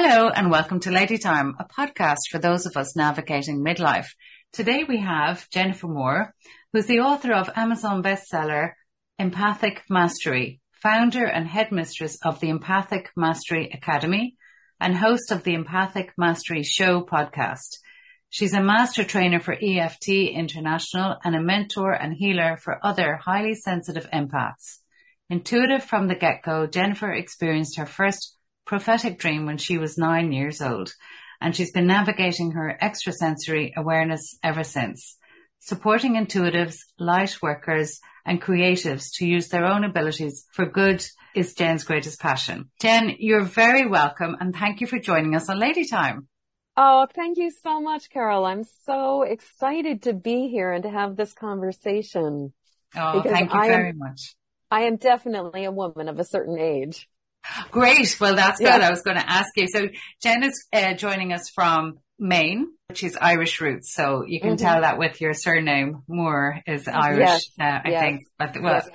Hello and welcome to Lady Time, a podcast for those of us navigating midlife. Today we have Jennifer Moore, who's the author of Amazon bestseller Empathic Mastery, founder and headmistress of the Empathic Mastery Academy and host of the Empathic Mastery Show podcast. She's a master trainer for EFT International and a mentor and healer for other highly sensitive empaths. Intuitive from the get-go, Jennifer experienced her first prophetic dream when she was nine years old, and she's been navigating her extrasensory awareness ever since, supporting intuitives, light workers, and creatives to use their own abilities for good is Jen's greatest passion. Jen, you're very welcome and thank you for joining us on Lady Time. Oh, thank you so much, Carol. I'm so excited to be here and to have this conversation. Oh, thank you very much. I am definitely a woman of a certain age. Great. Well, that's good. I was going to ask you. So Jen is uh, joining us from Maine, which is Irish roots. So you can mm-hmm. tell that with your surname, Moore is Irish, yes. uh, I yes. think. But, well, yes.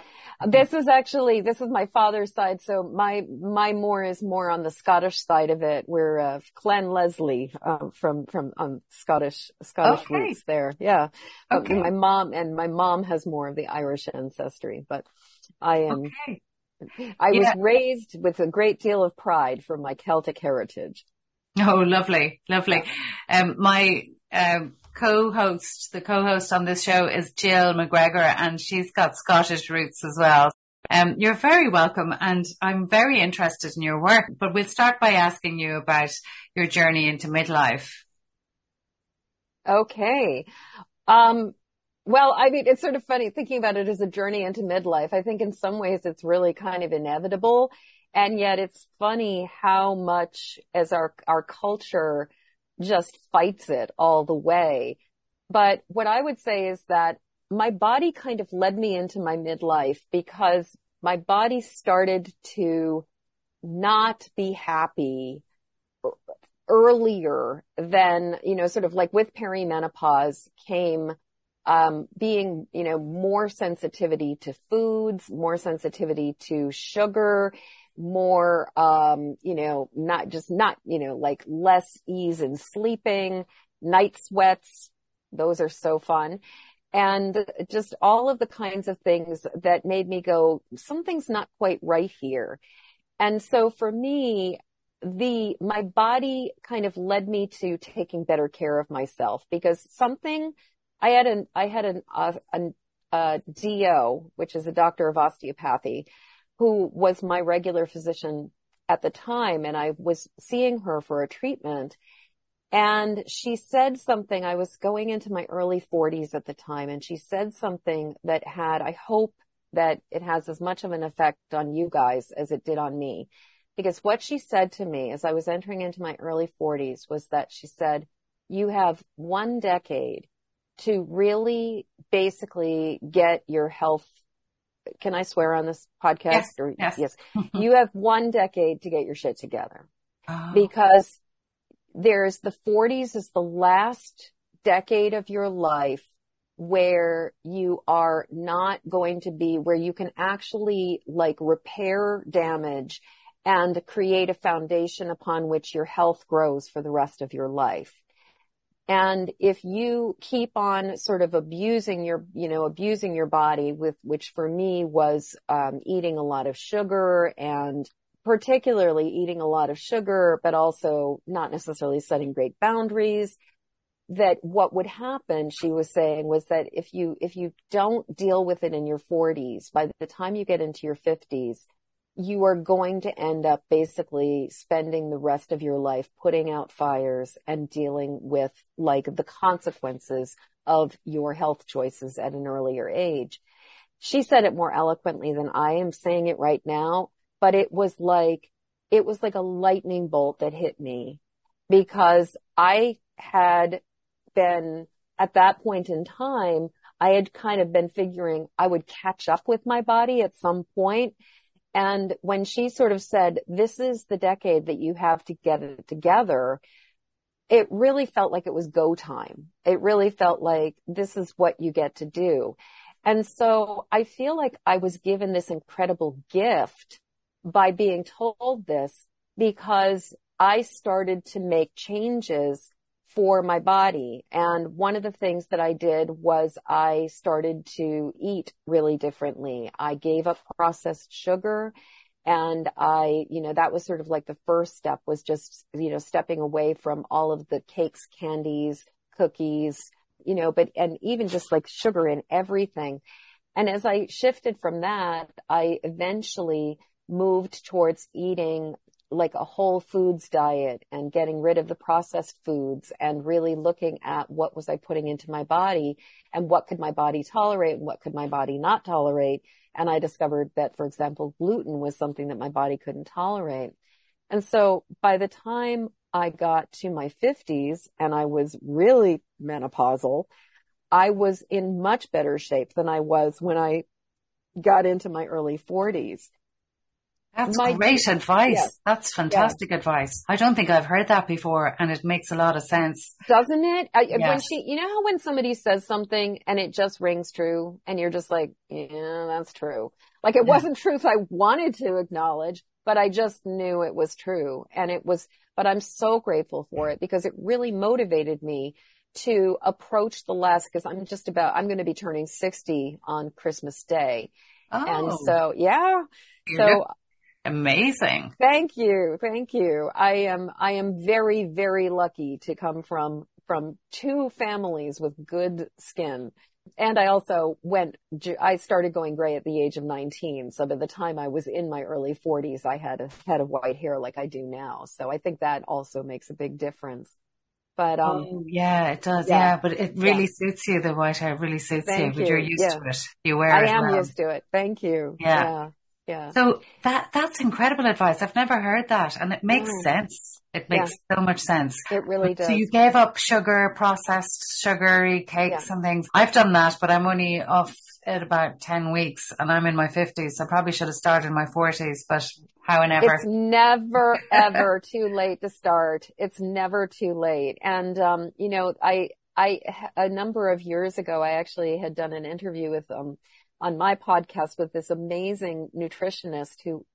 This is actually, this is my father's side. So my, my Moore is more on the Scottish side of it. We're, uh, Clan Leslie, um, from, from, um, Scottish, Scottish okay. roots there. Yeah. Okay. my mom and my mom has more of the Irish ancestry, but I am, okay. I yeah. was raised with a great deal of pride from my Celtic heritage. Oh, lovely, lovely. Um, my um, co-host, the co-host on this show is Jill McGregor, and she's got Scottish roots as well. Um, you're very welcome, and I'm very interested in your work. But we'll start by asking you about your journey into midlife. Okay. Um, well, I mean, it's sort of funny thinking about it as a journey into midlife. I think in some ways it's really kind of inevitable. And yet it's funny how much as our, our culture just fights it all the way. But what I would say is that my body kind of led me into my midlife because my body started to not be happy earlier than, you know, sort of like with perimenopause came um, being, you know, more sensitivity to foods, more sensitivity to sugar, more, um, you know, not just not, you know, like less ease in sleeping, night sweats. Those are so fun. And just all of the kinds of things that made me go, something's not quite right here. And so for me, the, my body kind of led me to taking better care of myself because something I had an, I had an, uh, uh, DO, which is a doctor of osteopathy, who was my regular physician at the time. And I was seeing her for a treatment. And she said something, I was going into my early forties at the time. And she said something that had, I hope that it has as much of an effect on you guys as it did on me. Because what she said to me as I was entering into my early forties was that she said, you have one decade to really basically get your health. Can I swear on this podcast? Yes. Or, yes. yes. you have one decade to get your shit together oh. because there's the 40s is the last decade of your life where you are not going to be where you can actually like repair damage and create a foundation upon which your health grows for the rest of your life. And if you keep on sort of abusing your, you know, abusing your body with, which for me was, um, eating a lot of sugar and particularly eating a lot of sugar, but also not necessarily setting great boundaries, that what would happen, she was saying, was that if you, if you don't deal with it in your forties, by the time you get into your fifties, you are going to end up basically spending the rest of your life putting out fires and dealing with like the consequences of your health choices at an earlier age. She said it more eloquently than I am saying it right now, but it was like, it was like a lightning bolt that hit me because I had been at that point in time, I had kind of been figuring I would catch up with my body at some point and when she sort of said, this is the decade that you have to get it together, it really felt like it was go time. It really felt like this is what you get to do. And so I feel like I was given this incredible gift by being told this because I started to make changes for my body. And one of the things that I did was I started to eat really differently. I gave up processed sugar and I, you know, that was sort of like the first step was just, you know, stepping away from all of the cakes, candies, cookies, you know, but, and even just like sugar in everything. And as I shifted from that, I eventually moved towards eating like a whole foods diet and getting rid of the processed foods and really looking at what was I putting into my body and what could my body tolerate and what could my body not tolerate. And I discovered that, for example, gluten was something that my body couldn't tolerate. And so by the time I got to my fifties and I was really menopausal, I was in much better shape than I was when I got into my early forties. That's My, great advice. Yes. That's fantastic yes. advice. I don't think I've heard that before and it makes a lot of sense. Doesn't it? I, yes. When she, you know how when somebody says something and it just rings true and you're just like, yeah, that's true. Like it yeah. wasn't truth I wanted to acknowledge, but I just knew it was true. And it was, but I'm so grateful for it because it really motivated me to approach the last, cause I'm just about, I'm going to be turning 60 on Christmas Day. Oh. And so, yeah. So Amazing. Thank you. Thank you. I am, I am very, very lucky to come from, from two families with good skin. And I also went, I started going gray at the age of 19. So by the time I was in my early 40s, I had a head of white hair like I do now. So I think that also makes a big difference. But um, oh, yeah, it does. Yeah, yeah but it really yeah. suits you. The white hair really suits Thank you. But you're used yeah. to it. You wear I it. I am well. used to it. Thank you. Yeah. Yeah. So that that's incredible advice. I've never heard that, and it makes mm. sense. It makes yeah. so much sense. It really does. So you gave up sugar, processed sugary cakes yeah. and things. I've done that, but I'm only off at about 10 weeks and I'm in my 50s. So I probably should have started in my 40s, but however. It's never, ever too late to start. It's never too late. And, um, you know, I, I, a number of years ago, I actually had done an interview with, um, on my podcast with this amazing nutritionist who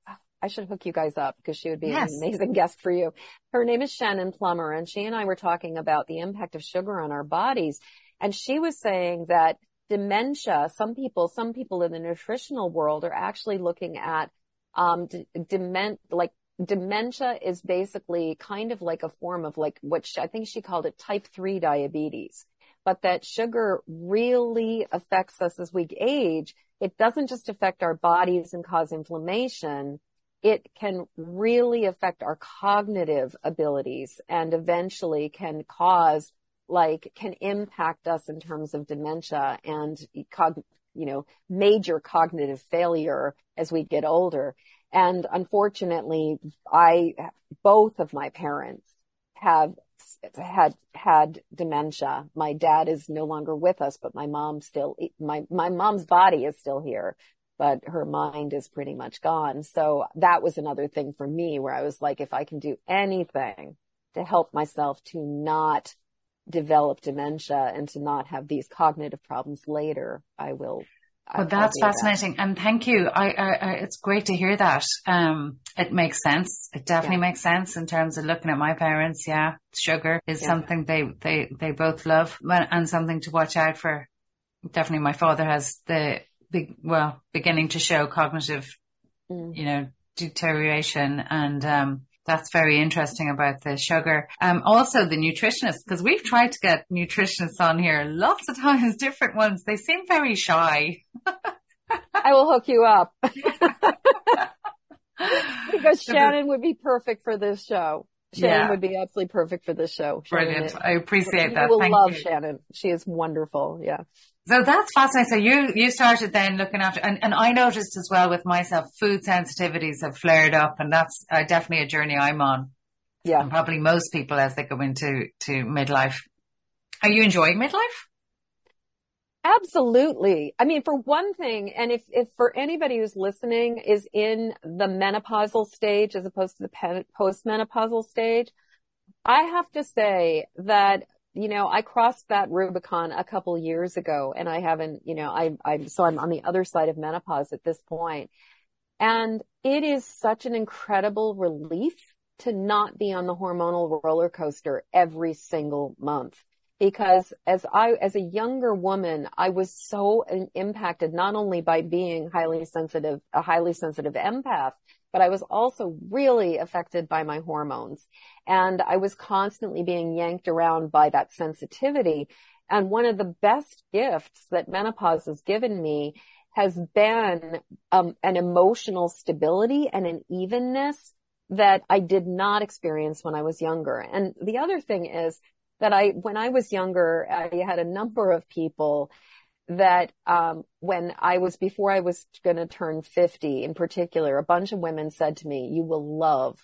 I should hook you guys up because she would be yes. an amazing guest for you. Her name is Shannon Plummer and she and I were talking about the impact of sugar on our bodies. And she was saying that dementia, some people, some people in the nutritional world are actually looking at, um, d- dement, like dementia is basically kind of like a form of like what she, I think she called it type three diabetes but that sugar really affects us as we age. It doesn't just affect our bodies and cause inflammation. It can really affect our cognitive abilities and eventually can cause like can impact us in terms of dementia and cog- you know, major cognitive failure as we get older. And unfortunately, I, both of my parents have had had dementia. My dad is no longer with us, but my mom still my my mom's body is still here, but her mind is pretty much gone. So that was another thing for me where I was like if I can do anything to help myself to not develop dementia and to not have these cognitive problems later, I will well, that's fascinating. That. And thank you. I, I, I, it's great to hear that. Um, it makes sense. It definitely yeah. makes sense in terms of looking at my parents. Yeah. Sugar is yeah. something they, they, they both love and something to watch out for. Definitely my father has the big, well, beginning to show cognitive, mm. you know, deterioration and, um, that's very interesting about the sugar. Um, also the nutritionists, because we've tried to get nutritionists on here lots of times, different ones. They seem very shy. I will hook you up. because Shannon would be perfect for this show. Shannon yeah. would be absolutely perfect for this show. Brilliant. I appreciate that. You will love. Shannon. She is wonderful. Yeah. So that's fascinating. So you, you started then looking after, and, and I noticed as well with myself, food sensitivities have flared up and that's uh, definitely a journey I'm on. Yeah. And probably most people as they go into, to midlife. Are you enjoying midlife? Absolutely. I mean, for one thing, and if, if for anybody who's listening is in the menopausal stage as opposed to the postmenopausal stage, I have to say that you know, I crossed that Rubicon a couple years ago and I haven't, you know, I, I, so I'm on the other side of menopause at this point. And it is such an incredible relief to not be on the hormonal roller coaster every single month. Because as I, as a younger woman, I was so impacted not only by being highly sensitive, a highly sensitive empath, but I was also really affected by my hormones. And I was constantly being yanked around by that sensitivity. And one of the best gifts that menopause has given me has been um, an emotional stability and an evenness that I did not experience when I was younger. And the other thing is that I, when I was younger, I had a number of people that um, when I was before I was going to turn 50 in particular, a bunch of women said to me, "You will love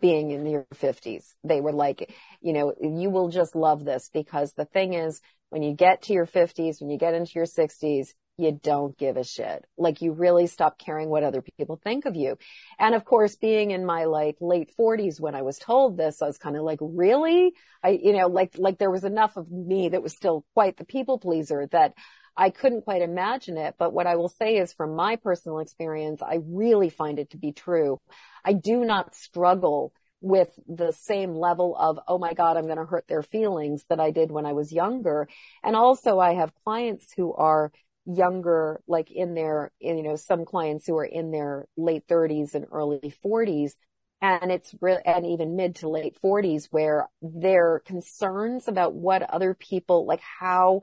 being in your 50s." They were like, "You know, you will just love this because the thing is, when you get to your 50s, when you get into your 60s, you don't give a shit. Like you really stop caring what other people think of you. And of course, being in my like late forties when I was told this, I was kind of like, really? I, you know, like, like there was enough of me that was still quite the people pleaser that I couldn't quite imagine it. But what I will say is from my personal experience, I really find it to be true. I do not struggle with the same level of, oh my God, I'm going to hurt their feelings that I did when I was younger. And also I have clients who are younger, like in their, you know, some clients who are in their late 30s and early 40s. And it's real, and even mid to late 40s where their concerns about what other people, like how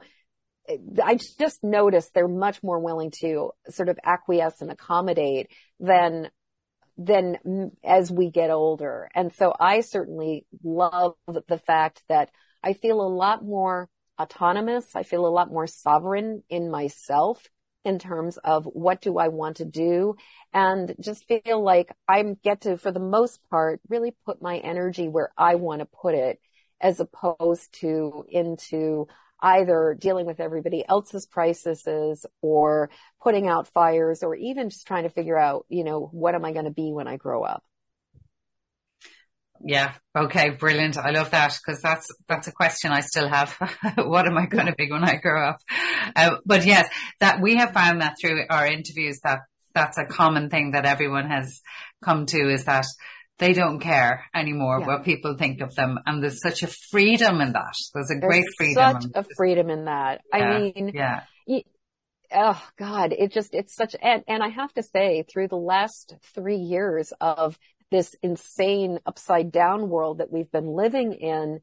I just noticed they're much more willing to sort of acquiesce and accommodate than than as we get older. And so I certainly love the fact that I feel a lot more autonomous. I feel a lot more sovereign in myself in terms of what do I want to do and just feel like I get to, for the most part, really put my energy where I want to put it as opposed to into either dealing with everybody else's crises or putting out fires or even just trying to figure out, you know, what am I going to be when I grow up? Yeah. Okay. Brilliant. I love that because that's, that's a question I still have. what am I going to be when I grow up? Uh, but yes, that we have found that through our interviews that that's a common thing that everyone has come to is that they don't care anymore yeah. what people think of them. And there's such a freedom in that. There's a there's great freedom. Such a freedom in that. Yeah, I mean, yeah. oh God, it just, it's such, and, and I have to say through the last three years of this insane upside down world that we've been living in,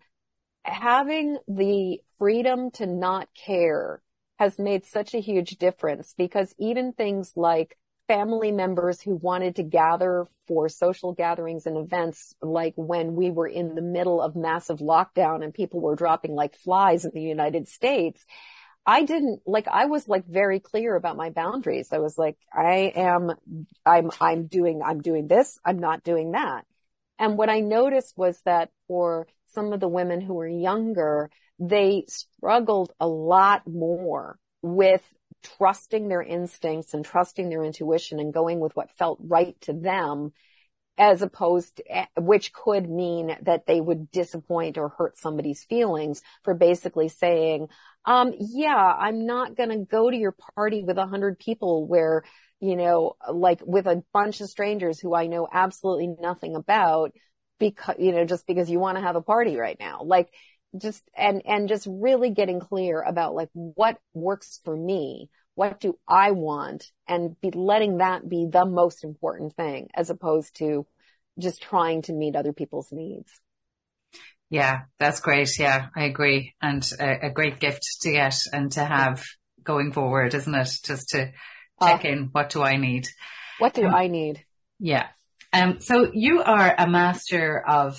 having the freedom to not care has made such a huge difference because even things like family members who wanted to gather for social gatherings and events, like when we were in the middle of massive lockdown and people were dropping like flies in the United States, I didn't like, I was like very clear about my boundaries. I was like, I am, I'm, I'm doing, I'm doing this. I'm not doing that. And what I noticed was that for some of the women who were younger, they struggled a lot more with trusting their instincts and trusting their intuition and going with what felt right to them as opposed to, eh, which could mean that they would disappoint or hurt somebody's feelings for basically saying, um, yeah, I'm not going to go to your party with a hundred people where, you know, like with a bunch of strangers who I know absolutely nothing about because, you know, just because you want to have a party right now. Like just, and, and just really getting clear about like what works for me. What do I want? And be letting that be the most important thing as opposed to just trying to meet other people's needs. Yeah, that's great. Yeah, I agree. And a, a great gift to get and to have going forward, isn't it? Just to check uh, in. What do I need? What do um, I need? Yeah. Um, so you are a master of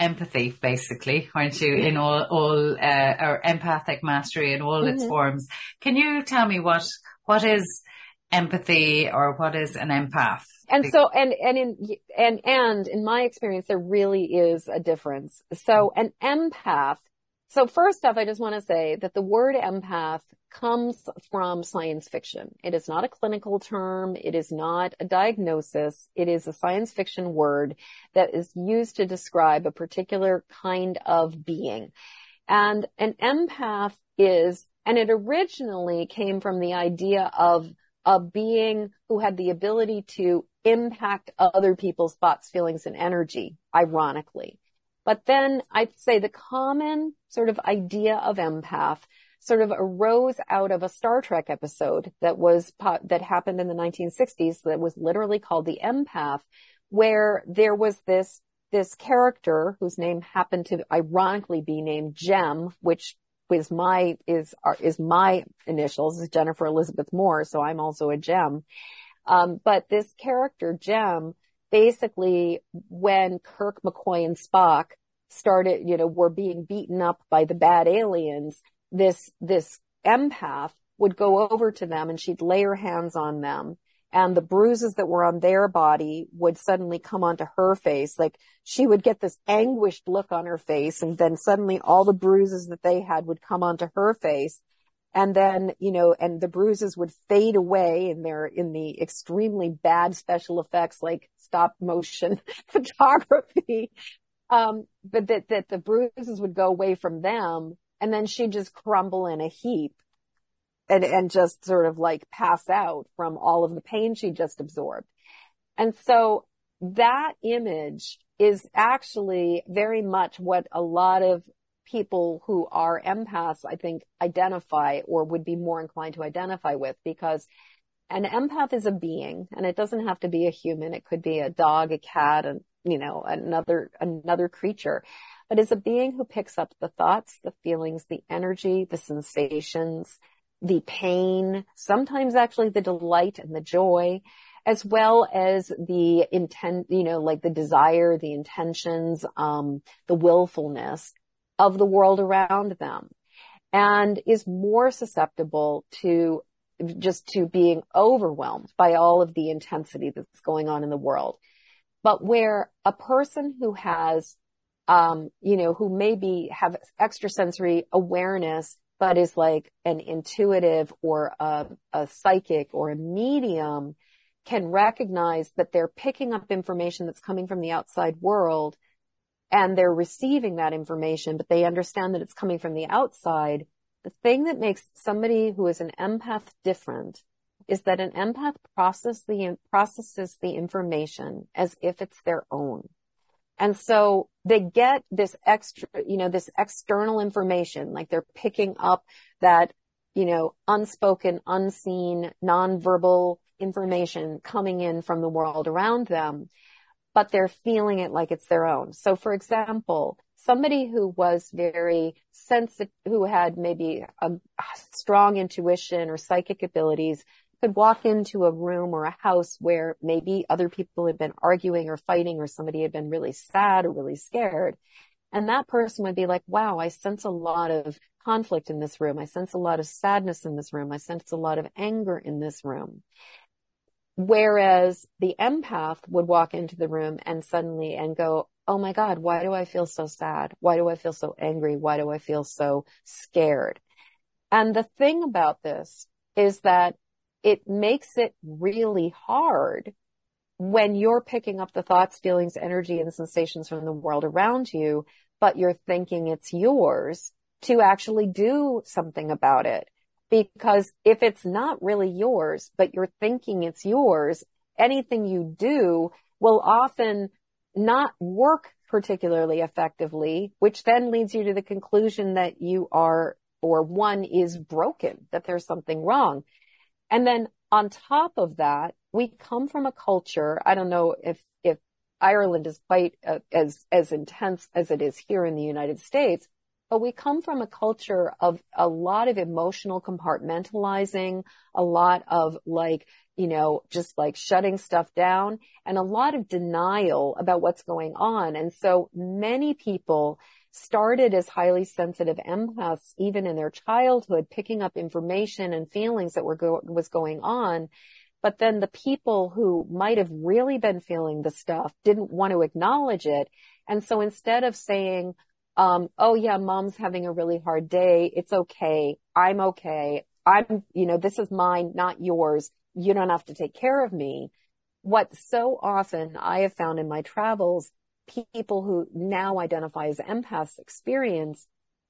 empathy, basically, aren't you? In all, all, uh, or empathic mastery in all mm-hmm. its forms. Can you tell me what, what is empathy or what is an empath? And so, and, and in, and, and in my experience, there really is a difference. So mm-hmm. an empath, so first off, I just want to say that the word empath comes from science fiction. It is not a clinical term. It is not a diagnosis. It is a science fiction word that is used to describe a particular kind of being. And an empath is, and it originally came from the idea of a being who had the ability to impact other people's thoughts, feelings, and energy, ironically. But then I'd say the common sort of idea of empath sort of arose out of a Star Trek episode that was, that happened in the 1960s that was literally called The Empath, where there was this, this character whose name happened to ironically be named Jem, which is my, is, is my initials, is Jennifer Elizabeth Moore. So I'm also a Jem. Um, but this character, Jem, basically when Kirk, McCoy, and Spock started, you know, were being beaten up by the bad aliens, this, this empath would go over to them and she'd lay her hands on them and the bruises that were on their body would suddenly come onto her face. Like she would get this anguished look on her face and then suddenly all the bruises that they had would come onto her face and then, you know, and the bruises would fade away in their, in the extremely bad special effects like stop motion photography. Um, but that, that the bruises would go away from them and then she'd just crumble in a heap and, and just sort of like pass out from all of the pain she just absorbed. And so that image is actually very much what a lot of people who are empaths, I think, identify or would be more inclined to identify with because an empath is a being and it doesn't have to be a human. It could be a dog, a cat, and, you know, another, another creature, but is a being who picks up the thoughts, the feelings, the energy, the sensations, the pain, sometimes actually the delight and the joy, as well as the intent, you know, like the desire, the intentions, um, the willfulness of the world around them and is more susceptible to just to being overwhelmed by all of the intensity that's going on in the world. But where a person who has, um, you know, who maybe have extrasensory awareness, but is like an intuitive or a, a psychic or a medium can recognize that they're picking up information that's coming from the outside world and they're receiving that information, but they understand that it's coming from the outside. The thing that makes somebody who is an empath different is that an empath process the, processes the information as if it's their own. And so they get this extra, you know, this external information, like they're picking up that, you know, unspoken, unseen, nonverbal information coming in from the world around them but they're feeling it like it's their own. So for example, somebody who was very sensitive, who had maybe a strong intuition or psychic abilities could walk into a room or a house where maybe other people had been arguing or fighting or somebody had been really sad or really scared. And that person would be like, wow, I sense a lot of conflict in this room. I sense a lot of sadness in this room. I sense a lot of anger in this room. Whereas the empath would walk into the room and suddenly and go, Oh my God, why do I feel so sad? Why do I feel so angry? Why do I feel so scared? And the thing about this is that it makes it really hard when you're picking up the thoughts, feelings, energy, and sensations from the world around you, but you're thinking it's yours to actually do something about it. Because if it's not really yours, but you're thinking it's yours, anything you do will often not work particularly effectively, which then leads you to the conclusion that you are, or one is broken, that there's something wrong. And then on top of that, we come from a culture. I don't know if, if Ireland is quite uh, as, as intense as it is here in the United States, but we come from a culture of a lot of emotional compartmentalizing, a lot of like, you know, just like shutting stuff down and a lot of denial about what's going on. And so many people started as highly sensitive empaths, even in their childhood, picking up information and feelings that were go- was going on. But then the people who might have really been feeling the stuff didn't want to acknowledge it. And so instead of saying, um, oh yeah, mom's having a really hard day. It's okay. I'm okay. I'm, you know, this is mine, not yours. You don't have to take care of me. What so often I have found in my travels, people who now identify as empaths experience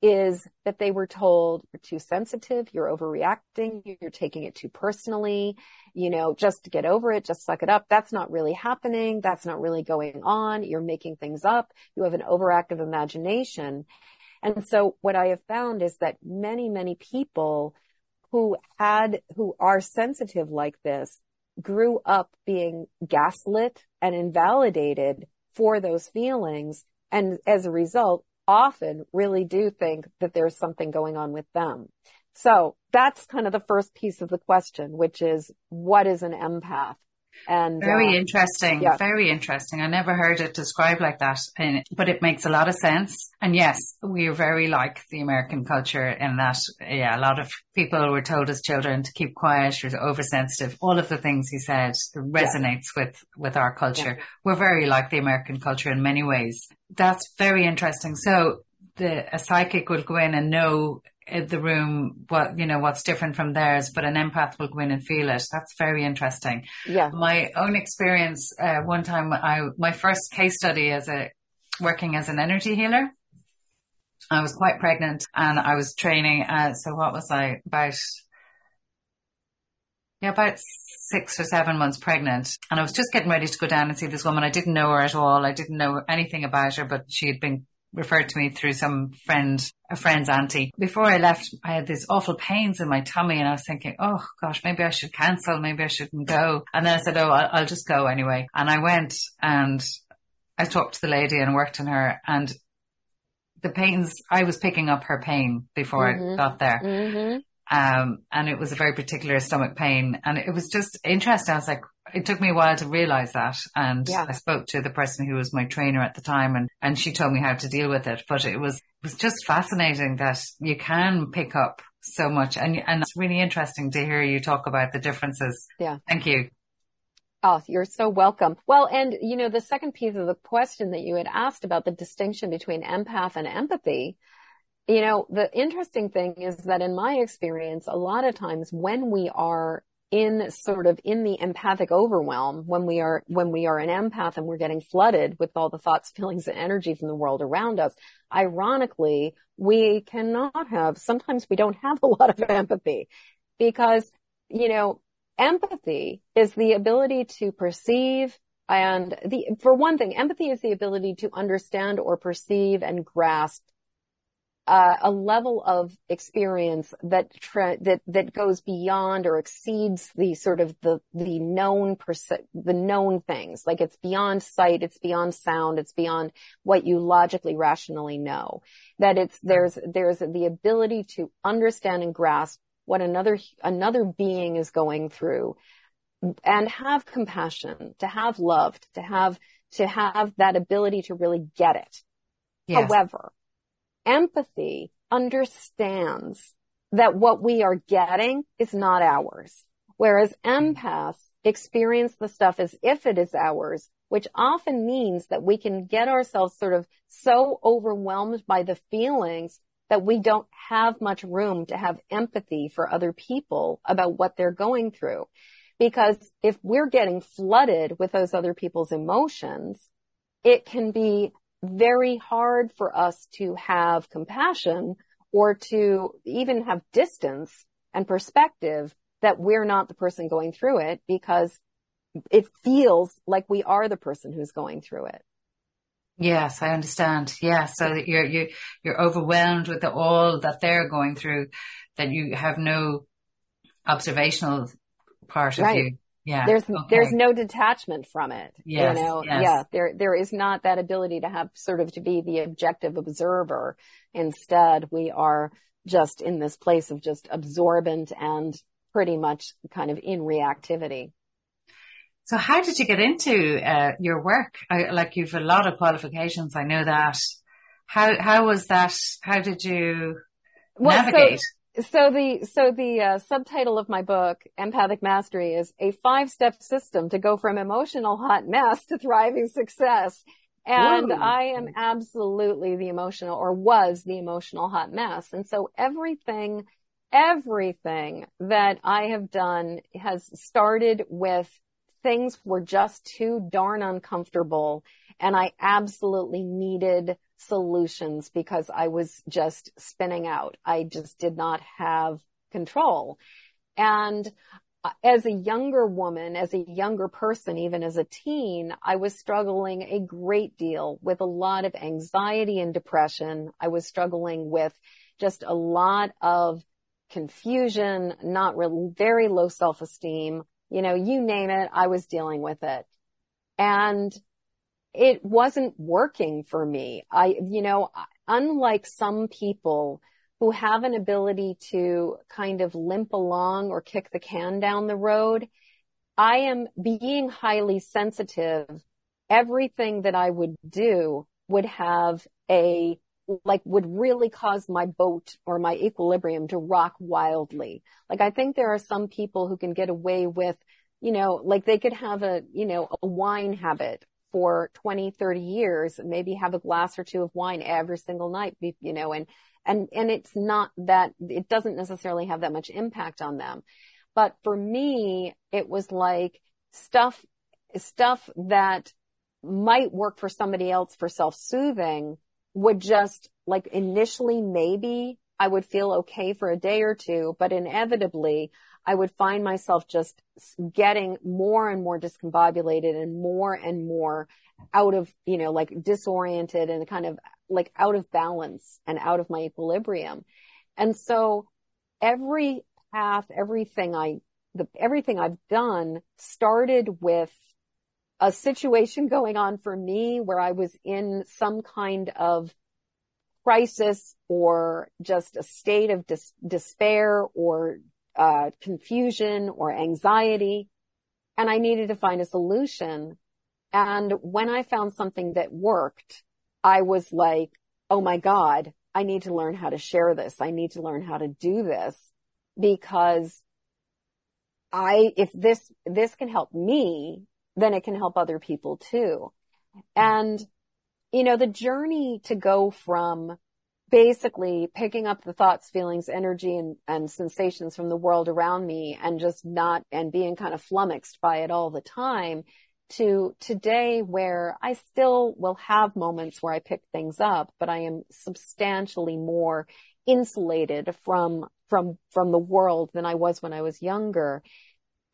is that they were told you're too sensitive, you're overreacting, you're taking it too personally, you know, just get over it, just suck it up. That's not really happening. That's not really going on. You're making things up. You have an overactive imagination. And so what I have found is that many, many people who had, who are sensitive like this grew up being gaslit and invalidated for those feelings. And as a result, often really do think that there's something going on with them. So that's kind of the first piece of the question, which is what is an empath? And very uh, interesting. Yeah. Very interesting. I never heard it described like that, but it makes a lot of sense. And yes, we are very like the American culture in that, yeah, a lot of people were told as children to keep quiet or oversensitive. All of the things he said resonates yeah. with, with our culture. Yeah. We're very like the American culture in many ways. That's very interesting. So the, a psychic will go in and know the room what you know what's different from theirs but an empath will go in and feel it. That's very interesting. Yeah. My own experience uh, one time i my first case study as a working as an energy healer. I was quite pregnant and i was training uh, so what was i? About yeah about six or seven months pregnant. And i was just getting ready to go down and see this woman. I didn't know her at all. I didn't know anything about her but she had been referred to me through some friend, a friend's auntie. Before I left, I had these awful pains in my tummy and I was thinking, oh gosh, maybe I should cancel. Maybe I shouldn't go. And then I said, oh, I'll, I'll just go anyway. And I went and I talked to the lady and worked on her and the pains, I was picking up her pain before mm-hmm. I got there. Mm-hmm. Um, and it was a very particular stomach pain and it was just interesting. I was like, it took me a while to realize that. And yeah. I spoke to the person who was my trainer at the time and, and she told me how to deal with it. But it was, it was just fascinating that you can pick up so much. And, and it's really interesting to hear you talk about the differences. Yeah. Thank you. Oh, you're so welcome. Well, and you know, the second piece of the question that you had asked about the distinction between empath and empathy, you know, the interesting thing is that in my experience, a lot of times when we are in sort of in the empathic overwhelm, when we are, when we are an empath and we're getting flooded with all the thoughts, feelings and energy from the world around us, ironically, we cannot have, sometimes we don't have a lot of empathy because, you know, empathy is the ability to perceive and the, for one thing, empathy is the ability to understand or perceive and grasp uh, a level of experience that tra- that that goes beyond or exceeds the sort of the the known perce- the known things. Like it's beyond sight, it's beyond sound, it's beyond what you logically rationally know. That it's there's there's the ability to understand and grasp what another another being is going through, and have compassion, to have love, to have to have that ability to really get it. Yes. However, empathy understands that what we are getting is not ours. Whereas empaths experience the stuff as if it is ours, which often means that we can get ourselves sort of so overwhelmed by the feelings that we don't have much room to have empathy for other people about what they're going through. Because if we're getting flooded with those other people's emotions, it can be very hard for us to have compassion or to even have distance and perspective that we're not the person going through it because it feels like we are the person who's going through it. Yes, I understand. Yeah. So that you're, you, you're overwhelmed with the, all that they're going through, that you have no observational part right. of you. Yeah. There's, okay. there's no detachment from it. Yes, you know, yes. yeah, there, there is not that ability to have sort of to be the objective observer. Instead, we are just in this place of just absorbent and pretty much kind of in reactivity. So how did you get into uh, your work? I, like you've a lot of qualifications. I know that. How how was that? How did you well, navigate? So, so the so the uh, subtitle of my book, Empathic Mastery, is a five-step system to go from emotional hot mess to thriving success. And Whoa. I am absolutely the emotional, or was the emotional hot mess. And so everything, everything that I have done has started with things were just too darn uncomfortable. And I absolutely needed solutions because I was just spinning out. I just did not have control. And uh, as a younger woman, as a younger person, even as a teen, I was struggling a great deal with a lot of anxiety and depression. I was struggling with just a lot of confusion, not very low self-esteem. You know, you name it, I was dealing with it. And it wasn't working for me. I, you know, unlike some people who have an ability to kind of limp along or kick the can down the road. I am being highly sensitive. Everything that I would do would have a, like would really cause my boat or my equilibrium to rock wildly. Like I think there are some people who can get away with, you know, like they could have a, you know, a wine habit for 20, 30 years, maybe have a glass or two of wine every single night, you know, and and, and it's not that, it doesn't necessarily have that much impact on them. But for me, it was like stuff, stuff that might work for somebody else for self-soothing would just like initially maybe I would feel okay for a day or two, but inevitably I would find myself just getting more and more discombobulated and more and more out of, you know, like disoriented and kind of like out of balance and out of my equilibrium. And so every path, everything I, the, everything I've done started with a situation going on for me where I was in some kind of crisis or just a state of dis- despair or uh, confusion or anxiety. And I needed to find a solution. And when I found something that worked, I was like, oh my God, I need to learn how to share this. I need to learn how to do this because I, if this, this can help me, then it can help other people too. And, you know, the journey to go from basically picking up the thoughts, feelings, energy and, and sensations from the world around me and just not, and being kind of flummoxed by it all the time to today where I still will have moments where I pick things up, but I am substantially more insulated from, from, from the world than I was when I was younger.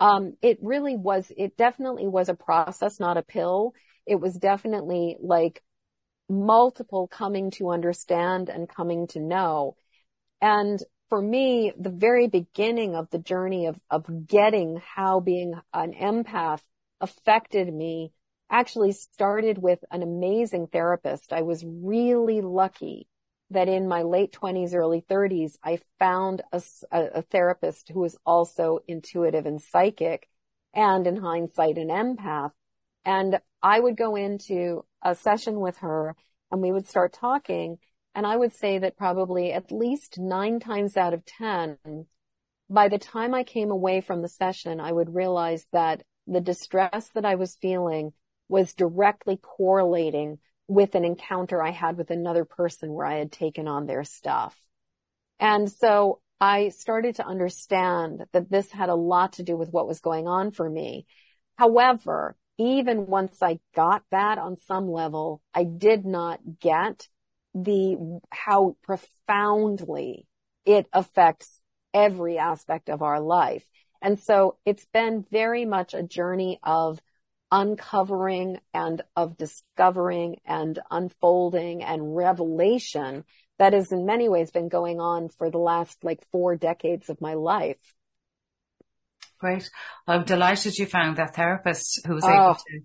Um, it really was, it definitely was a process, not a pill. It was definitely like multiple coming to understand and coming to know. And for me, the very beginning of the journey of, of getting how being an empath affected me actually started with an amazing therapist. I was really lucky that in my late 20s, early 30s, I found a, a, therapist who was also intuitive and psychic and in hindsight an empath. And I would go into a session with her and we would start talking. And I would say that probably at least nine times out of 10, by the time I came away from the session, I would realize that the distress that I was feeling was directly correlating with an encounter I had with another person where I had taken on their stuff. And so I started to understand that this had a lot to do with what was going on for me. However, even once I got that on some level, I did not get the, how profoundly it affects every aspect of our life. And so it's been very much a journey of uncovering and of discovering and unfolding and revelation that has in many ways been going on for the last like four decades of my life. Great. I'm delighted you found that therapist who was oh. able to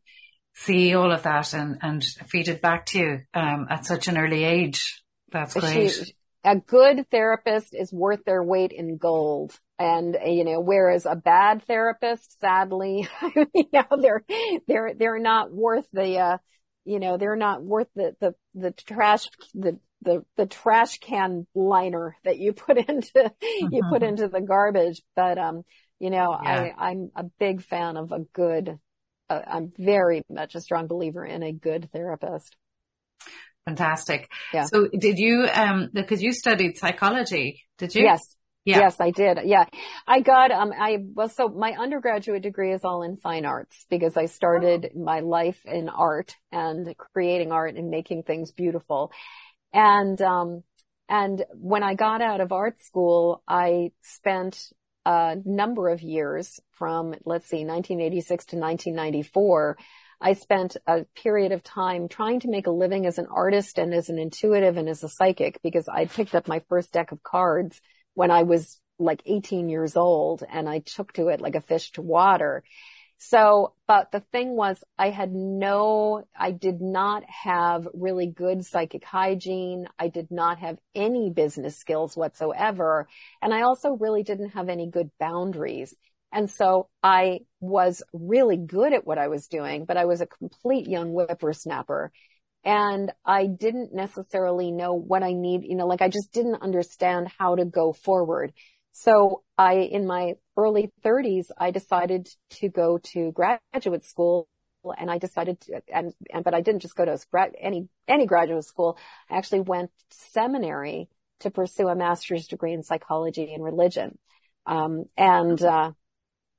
see all of that and, and feed it back to you um, at such an early age. That's great. She, a good therapist is worth their weight in gold. And, you know, whereas a bad therapist, sadly, you know, they're, they're, they're not worth the, uh, you know, they're not worth the, the, the trash, the, the, the trash can liner that you put into, mm-hmm. you put mm-hmm. into the garbage. But, um, you know, yeah. I, I'm a big fan of a good, uh, I'm very much a strong believer in a good therapist. Fantastic. Yeah. So did you, um, because you studied psychology, did you? Yes. Yeah. Yes, I did. Yeah. I got, um, I, well, so my undergraduate degree is all in fine arts because I started oh. my life in art and creating art and making things beautiful. And, um, and when I got out of art school, I spent a number of years from, let's see, 1986 to 1994. I spent a period of time trying to make a living as an artist and as an intuitive and as a psychic because I picked up my first deck of cards when I was like 18 years old and I took to it like a fish to water. So, but the thing was I had no, I did not have really good psychic hygiene. I did not have any business skills whatsoever. And I also really didn't have any good boundaries. And so I was really good at what I was doing, but I was a complete young whippersnapper and I didn't necessarily know what I need, you know, like I just didn't understand how to go forward. So I, in my early thirties, I decided to go to graduate school and I decided to, and, and, but I didn't just go to any, any graduate school. I actually went to seminary to pursue a master's degree in psychology and religion. Um, and, uh,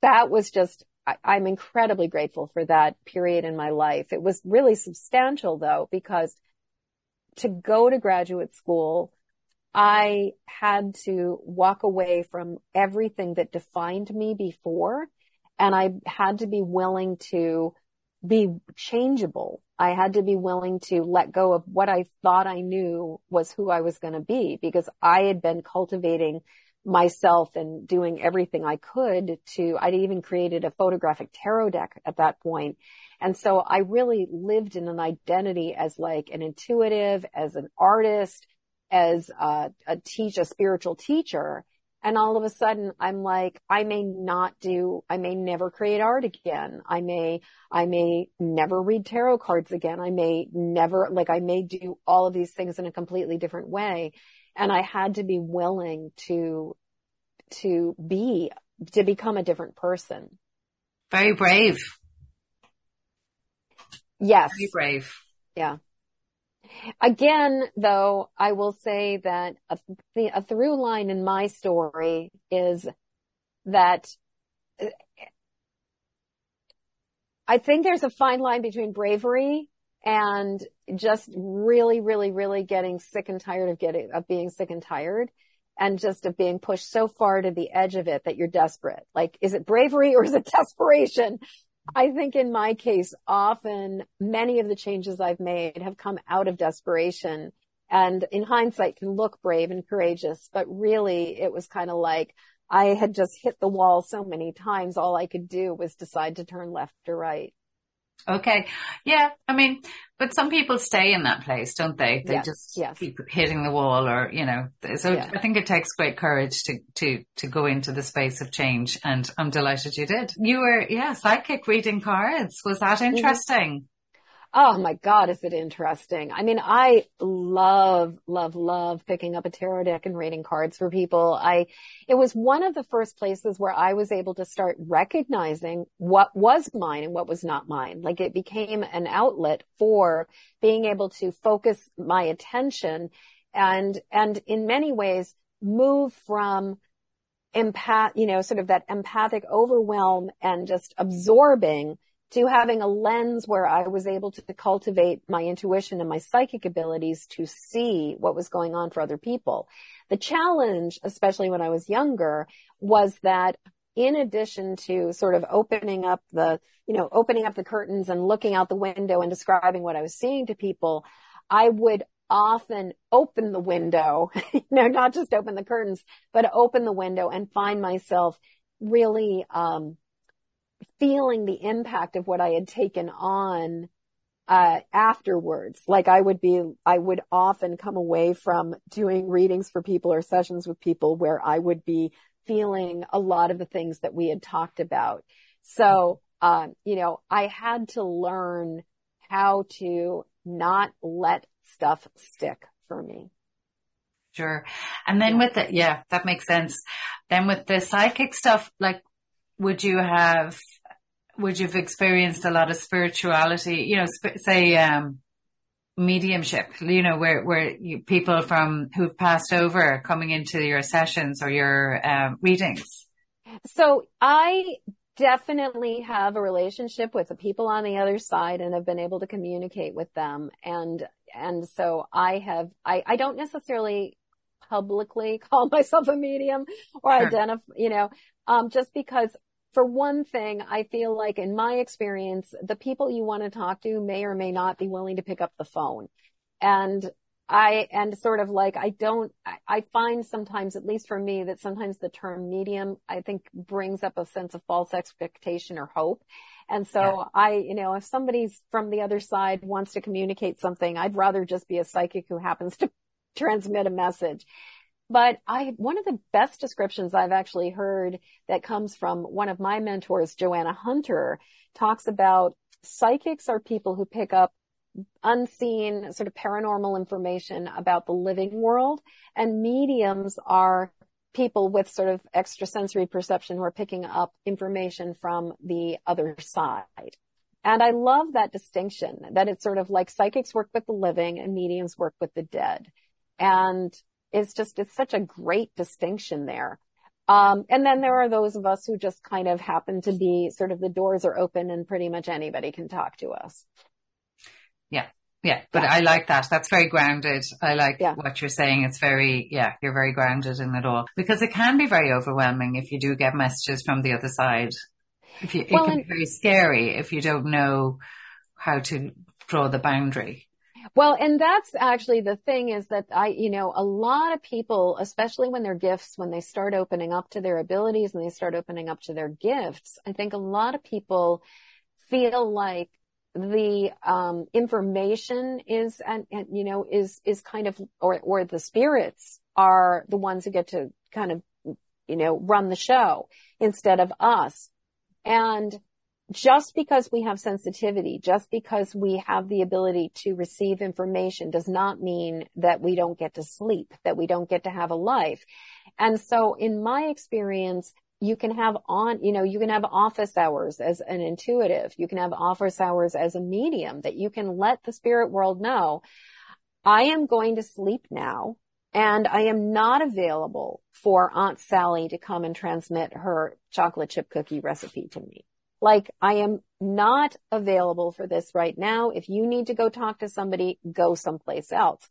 that was just I, am incredibly grateful for that period in my life. It was really substantial though, because to go to graduate school, I had to walk away from everything that defined me before. And I had to be willing to be changeable. I had to be willing to let go of what I thought I knew was who I was going to be because I had been cultivating myself and doing everything I could to, I'd even created a photographic tarot deck at that point. And so I really lived in an identity as like an intuitive, as an artist, as a, a teach, a spiritual teacher. And all of a sudden I'm like, I may not do, I may never create art again. I may, I may never read tarot cards again. I may never, like I may do all of these things in a completely different way and I had to be willing to, to be, to become a different person. Very brave. Yes. Very brave. Yeah. Again, though, I will say that a, a through line in my story is that uh, I think there's a fine line between bravery and just really, really, really getting sick and tired of getting, of being sick and tired and just of being pushed so far to the edge of it that you're desperate. Like, is it bravery or is it desperation? I think in my case, often many of the changes I've made have come out of desperation and in hindsight can look brave and courageous, but really it was kind of like I had just hit the wall so many times. All I could do was decide to turn left or right. Okay. Yeah. I mean, but some people stay in that place, don't they? They yes, just yes. keep hitting the wall or, you know, so yeah. I think it takes great courage to, to, to go into the space of change. And I'm delighted you did. You were, yeah, psychic reading cards. Was that interesting? Oh my God, is it interesting? I mean, I love, love, love picking up a tarot deck and reading cards for people. I, it was one of the first places where I was able to start recognizing what was mine and what was not mine. Like it became an outlet for being able to focus my attention and, and in many ways move from empath, you know, sort of that empathic overwhelm and just absorbing to having a lens where I was able to cultivate my intuition and my psychic abilities to see what was going on for other people. The challenge, especially when I was younger, was that in addition to sort of opening up the, you know, opening up the curtains and looking out the window and describing what I was seeing to people, I would often open the window, you know, not just open the curtains, but open the window and find myself really, um, feeling the impact of what I had taken on uh, afterwards. Like I would be, I would often come away from doing readings for people or sessions with people where I would be feeling a lot of the things that we had talked about. So, um, you know, I had to learn how to not let stuff stick for me. Sure. And then with the, yeah, that makes sense. Then with the psychic stuff, like, would you have would you have experienced a lot of spirituality? You know, sp- say, um, mediumship, you know, where, where you, people from who've passed over coming into your sessions or your um, readings? So I definitely have a relationship with the people on the other side and have been able to communicate with them. And, and so I have, I, I don't necessarily publicly call myself a medium or sure. identify, you know, um, just because for one thing, I feel like in my experience, the people you want to talk to may or may not be willing to pick up the phone. And I, and sort of like, I don't, I find sometimes, at least for me, that sometimes the term medium, I think brings up a sense of false expectation or hope. And so yeah. I, you know, if somebody's from the other side wants to communicate something, I'd rather just be a psychic who happens to transmit a message. But I, one of the best descriptions I've actually heard that comes from one of my mentors, Joanna Hunter, talks about psychics are people who pick up unseen sort of paranormal information about the living world and mediums are people with sort of extrasensory perception who are picking up information from the other side. And I love that distinction that it's sort of like psychics work with the living and mediums work with the dead. And it's just, it's such a great distinction there. Um, and then there are those of us who just kind of happen to be sort of the doors are open and pretty much anybody can talk to us. Yeah. Yeah. But yeah. I like that. That's very grounded. I like yeah. what you're saying. It's very, yeah, you're very grounded in it all because it can be very overwhelming if you do get messages from the other side. If you, well, it can be very scary if you don't know how to draw the boundary. Well, and that's actually the thing is that I, you know, a lot of people, especially when they're gifts, when they start opening up to their abilities and they start opening up to their gifts, I think a lot of people feel like the um, information is and, and you know is is kind of or or the spirits are the ones who get to kind of you know run the show instead of us. And just because we have sensitivity, just because we have the ability to receive information does not mean that we don't get to sleep, that we don't get to have a life. And so in my experience, you can have on, you know, you can have office hours as an intuitive. You can have office hours as a medium that you can let the spirit world know, I am going to sleep now and I am not available for Aunt Sally to come and transmit her chocolate chip cookie recipe to me. Like I am not available for this right now. If you need to go talk to somebody, go someplace else.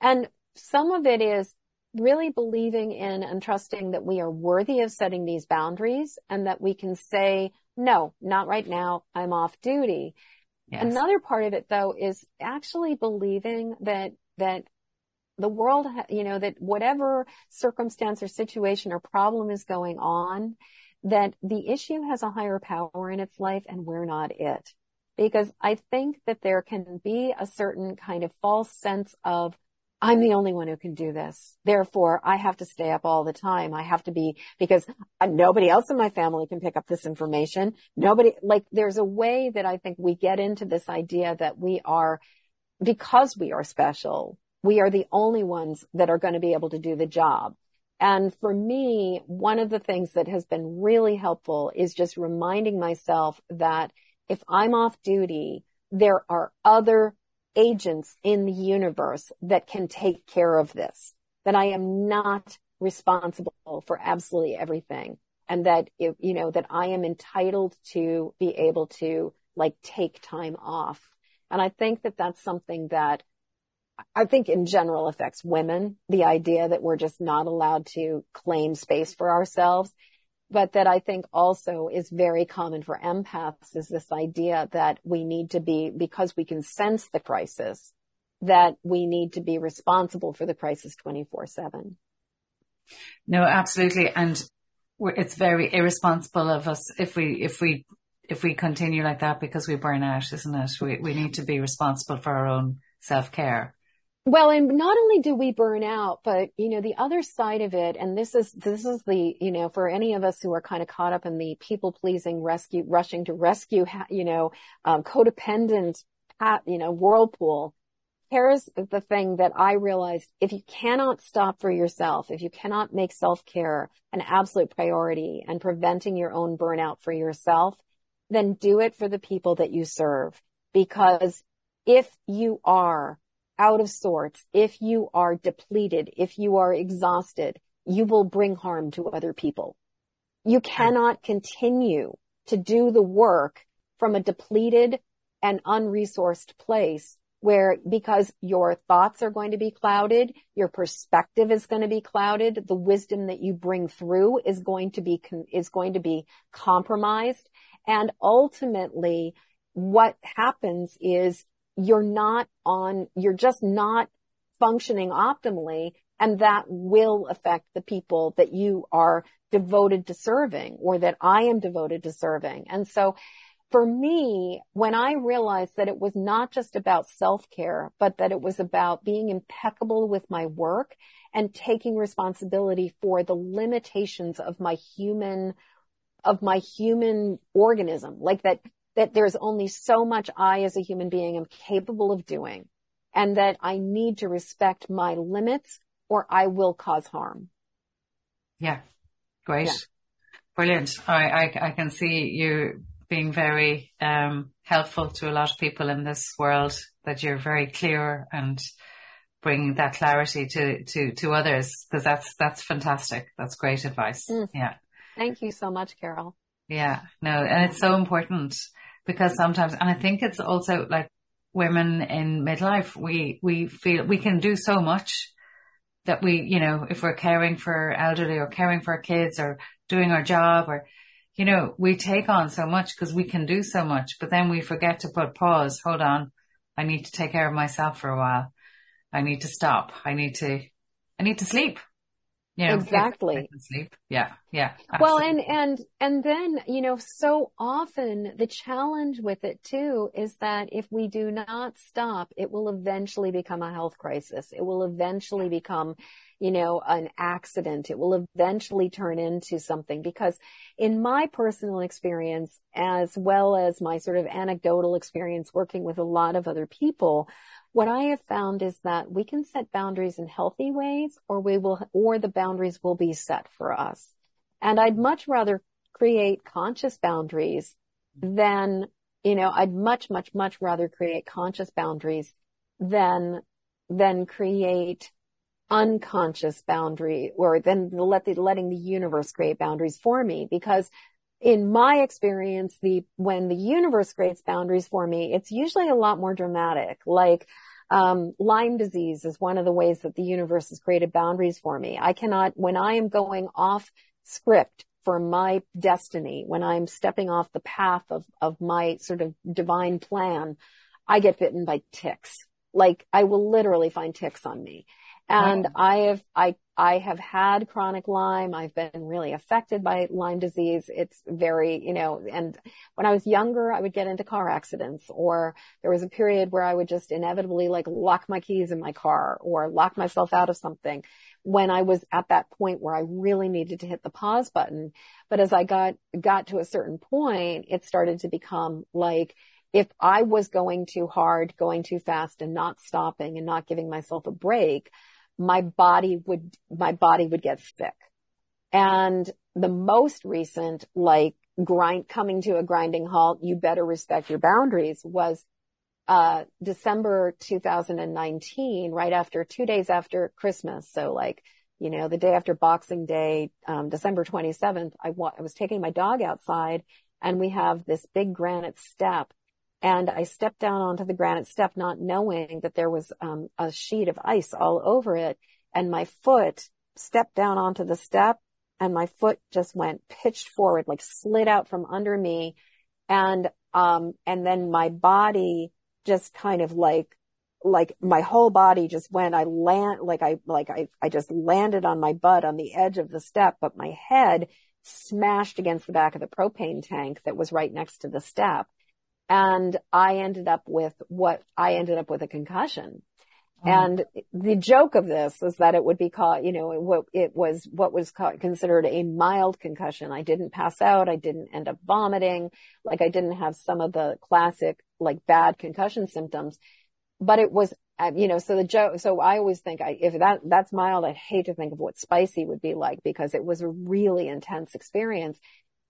And some of it is really believing in and trusting that we are worthy of setting these boundaries and that we can say, no, not right now. I'm off duty. Yes. Another part of it though is actually believing that, that the world, you know, that whatever circumstance or situation or problem is going on, that the issue has a higher power in its life and we're not it. Because I think that there can be a certain kind of false sense of, I'm the only one who can do this. Therefore, I have to stay up all the time. I have to be, because uh, nobody else in my family can pick up this information. Nobody, like, there's a way that I think we get into this idea that we are, because we are special, we are the only ones that are going to be able to do the job. And for me, one of the things that has been really helpful is just reminding myself that if I'm off duty, there are other agents in the universe that can take care of this, that I am not responsible for absolutely everything. And that, you know, that I am entitled to be able to like take time off. And I think that that's something that I think in general affects women, the idea that we're just not allowed to claim space for ourselves. But that I think also is very common for empaths is this idea that we need to be, because we can sense the crisis, that we need to be responsible for the crisis 24 seven. No, absolutely. And it's very irresponsible of us if we, if we, if we continue like that because we burn out, isn't it? We, we need to be responsible for our own self care. Well, and not only do we burn out, but you know, the other side of it, and this is, this is the, you know, for any of us who are kind of caught up in the people pleasing rescue, rushing to rescue, you know, um, codependent, you know, whirlpool. Here's the thing that I realized. If you cannot stop for yourself, if you cannot make self-care an absolute priority and preventing your own burnout for yourself, then do it for the people that you serve. Because if you are out of sorts, if you are depleted, if you are exhausted, you will bring harm to other people. You hmm. cannot continue to do the work from a depleted and unresourced place where because your thoughts are going to be clouded, your perspective is going to be clouded, the wisdom that you bring through is going to be, is going to be compromised. And ultimately what happens is you're not on, you're just not functioning optimally. And that will affect the people that you are devoted to serving or that I am devoted to serving. And so for me, when I realized that it was not just about self-care, but that it was about being impeccable with my work and taking responsibility for the limitations of my human, of my human organism, like that that there's only so much I as a human being am capable of doing and that I need to respect my limits or I will cause harm. Yeah. Great. Yeah. Brilliant. I, I, I can see you being very, um, helpful to a lot of people in this world that you're very clear and bringing that clarity to, to, to others because that's, that's fantastic. That's great advice. Mm. Yeah. Thank you so much, Carol. Yeah, no, and it's so important because sometimes, and I think it's also like women in midlife, we, we feel we can do so much that we, you know, if we're caring for elderly or caring for kids or doing our job or, you know, we take on so much because we can do so much, but then we forget to put pause. Hold on. I need to take care of myself for a while. I need to stop. I need to, I need to sleep you know, exactly. Sleep. Yeah. Yeah. Absolutely. Well, and, and, and then, you know, so often the challenge with it too is that if we do not stop, it will eventually become a health crisis. It will eventually become, you know, an accident. It will eventually turn into something because in my personal experience, as well as my sort of anecdotal experience working with a lot of other people, what I have found is that we can set boundaries in healthy ways or we will, or the boundaries will be set for us. And I'd much rather create conscious boundaries than, you know, I'd much, much, much rather create conscious boundaries than, than create unconscious boundary or then let the, letting the universe create boundaries for me because in my experience, the, when the universe creates boundaries for me, it's usually a lot more dramatic. Like, um, Lyme disease is one of the ways that the universe has created boundaries for me. I cannot, when I am going off script for my destiny, when I'm stepping off the path of, of my sort of divine plan, I get bitten by ticks. Like I will literally find ticks on me. And I have, I, I have had chronic Lyme. I've been really affected by Lyme disease. It's very, you know, and when I was younger, I would get into car accidents or there was a period where I would just inevitably like lock my keys in my car or lock myself out of something when I was at that point where I really needed to hit the pause button. But as I got, got to a certain point, it started to become like, if I was going too hard, going too fast and not stopping and not giving myself a break, my body would, my body would get sick. And the most recent, like grind, coming to a grinding halt, you better respect your boundaries was, uh, December 2019, right after two days after Christmas. So like, you know, the day after Boxing Day, um, December 27th, I, wa- I was taking my dog outside and we have this big granite step and I stepped down onto the granite step, not knowing that there was um, a sheet of ice all over it. And my foot stepped down onto the step and my foot just went pitched forward, like slid out from under me. And, um, and then my body just kind of like, like my whole body just went, I land, like I, like I, I just landed on my butt on the edge of the step, but my head smashed against the back of the propane tank that was right next to the step and I ended up with what I ended up with a concussion. Oh. And the joke of this is that it would be called, you know, what it was, what was considered a mild concussion. I didn't pass out. I didn't end up vomiting. Like I didn't have some of the classic, like bad concussion symptoms, but it was, uh, you know, so the joke, so I always think I, if that, that's mild, I'd hate to think of what spicy would be like because it was a really intense experience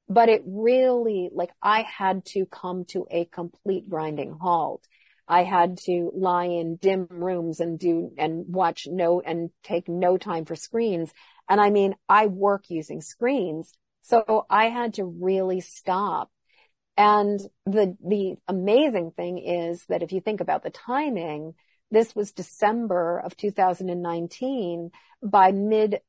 but it really, like I had to come to a complete grinding halt I had to lie in dim rooms and do and watch no and take no time for screens. And I mean, I work using screens. So I had to really stop. And the, the amazing thing is that if you think about the timing, this was December of 2019. By mid,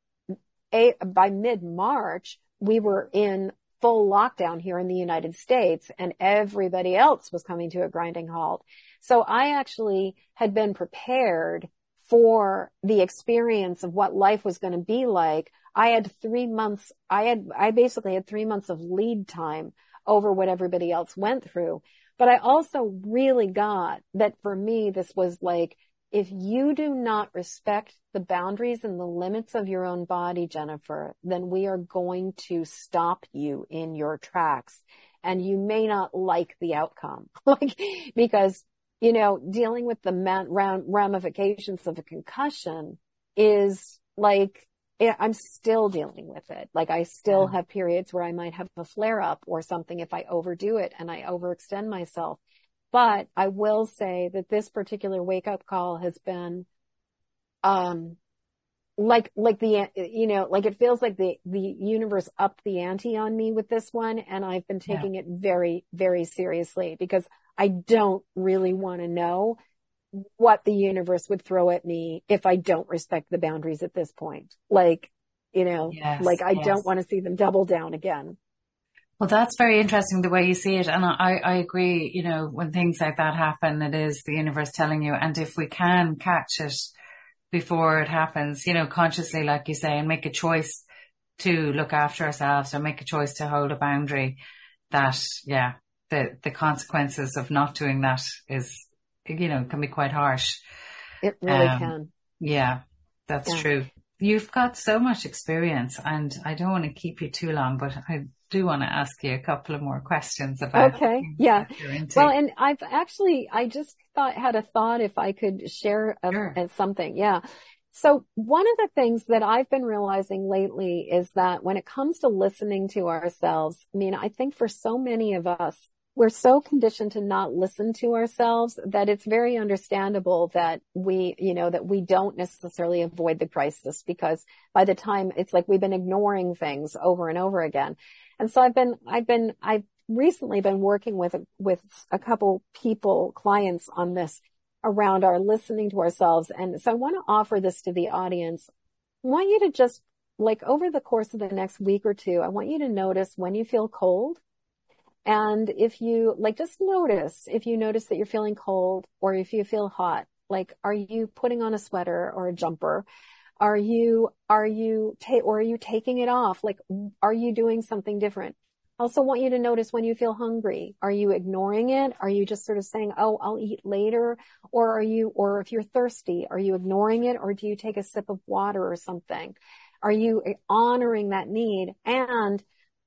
by mid March, we were in full lockdown here in the United States and everybody else was coming to a grinding halt. So I actually had been prepared for the experience of what life was going to be like. I had three months, I had, I basically had three months of lead time over what everybody else went through. But I also really got that for me, this was like, if you do not respect the boundaries and the limits of your own body, Jennifer, then we are going to stop you in your tracks and you may not like the outcome. like, because, you know, dealing with the ramifications of a concussion is like, I'm still dealing with it. Like I still yeah. have periods where I might have a flare up or something if I overdo it and I overextend myself. But I will say that this particular wake up call has been, um, like, like the, you know, like it feels like the, the universe upped the ante on me with this one. And I've been taking yeah. it very, very seriously because I don't really want to know what the universe would throw at me if I don't respect the boundaries at this point. Like, you know, yes, like I yes. don't want to see them double down again. Well, that's very interesting the way you see it. And I, I agree, you know, when things like that happen, it is the universe telling you. And if we can catch it before it happens, you know, consciously, like you say, and make a choice to look after ourselves or make a choice to hold a boundary that, yeah, the, the consequences of not doing that is, you know, can be quite harsh. It really um, can. Yeah, that's yeah. true. You've got so much experience and I don't want to keep you too long, but I do want to ask you a couple of more questions about. Okay. Yeah. Well, and I've actually, I just thought, had a thought if I could share a, sure. a, something. Yeah. So one of the things that I've been realizing lately is that when it comes to listening to ourselves, I mean, I think for so many of us, we're so conditioned to not listen to ourselves that it's very understandable that we, you know, that we don't necessarily avoid the crisis because by the time it's like we've been ignoring things over and over again. And so I've been, I've been, I've recently been working with, with a couple people, clients on this around our listening to ourselves. And so I want to offer this to the audience. I want you to just like over the course of the next week or two, I want you to notice when you feel cold. And if you like, just notice if you notice that you're feeling cold or if you feel hot, like, are you putting on a sweater or a jumper? Are you, are you, ta- or are you taking it off? Like, are you doing something different? I also want you to notice when you feel hungry. Are you ignoring it? Are you just sort of saying, Oh, I'll eat later? Or are you, or if you're thirsty, are you ignoring it? Or do you take a sip of water or something? Are you honoring that need? And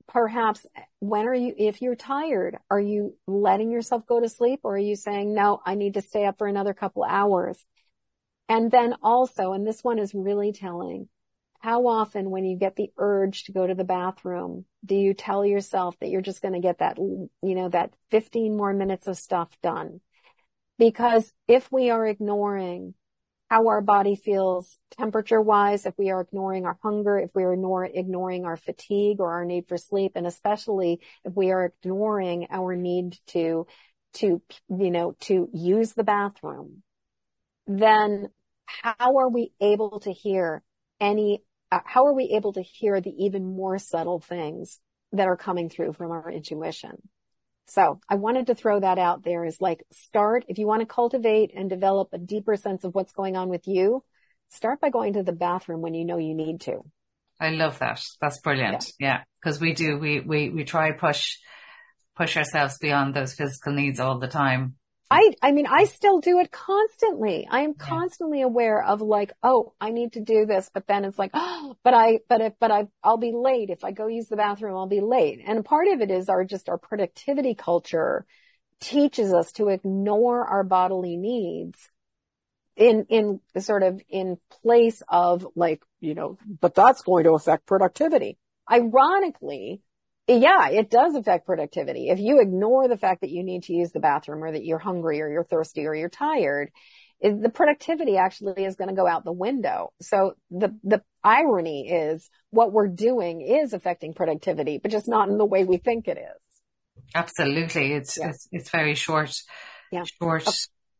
perhaps when are you, if you're tired, are you letting yourself go to sleep or are you saying, no, I need to stay up for another couple hours? And then also, and this one is really telling, how often when you get the urge to go to the bathroom, do you tell yourself that you're just going to get that, you know, that 15 more minutes of stuff done? Because if we are ignoring how our body feels temperature wise, if we are ignoring our hunger, if we are ignoring our fatigue or our need for sleep, and especially if we are ignoring our need to, to, you know, to use the bathroom, then how are we able to hear any, uh, how are we able to hear the even more subtle things that are coming through from our intuition? So I wanted to throw that out there is like start, if you want to cultivate and develop a deeper sense of what's going on with you, start by going to the bathroom when you know you need to. I love that. That's brilliant. Yeah. Cause we do, we, we, we try push, push ourselves beyond those physical needs all the time. I, I mean, I still do it constantly. I am constantly aware of like, oh, I need to do this, but then it's like, oh, but I, but if, but I, I'll be late. If I go use the bathroom, I'll be late. And part of it is our, just our productivity culture teaches us to ignore our bodily needs in, in sort of in place of like, you know, but that's going to affect productivity. Ironically, Yeah, it does affect productivity. If you ignore the fact that you need to use the bathroom or that you're hungry or you're thirsty or you're tired, it, the productivity actually is going to go out the window. So the, the irony is what we're doing is affecting productivity, but just not in the way we think it is. Absolutely. It's, yeah. it's, it's, very short, yeah. short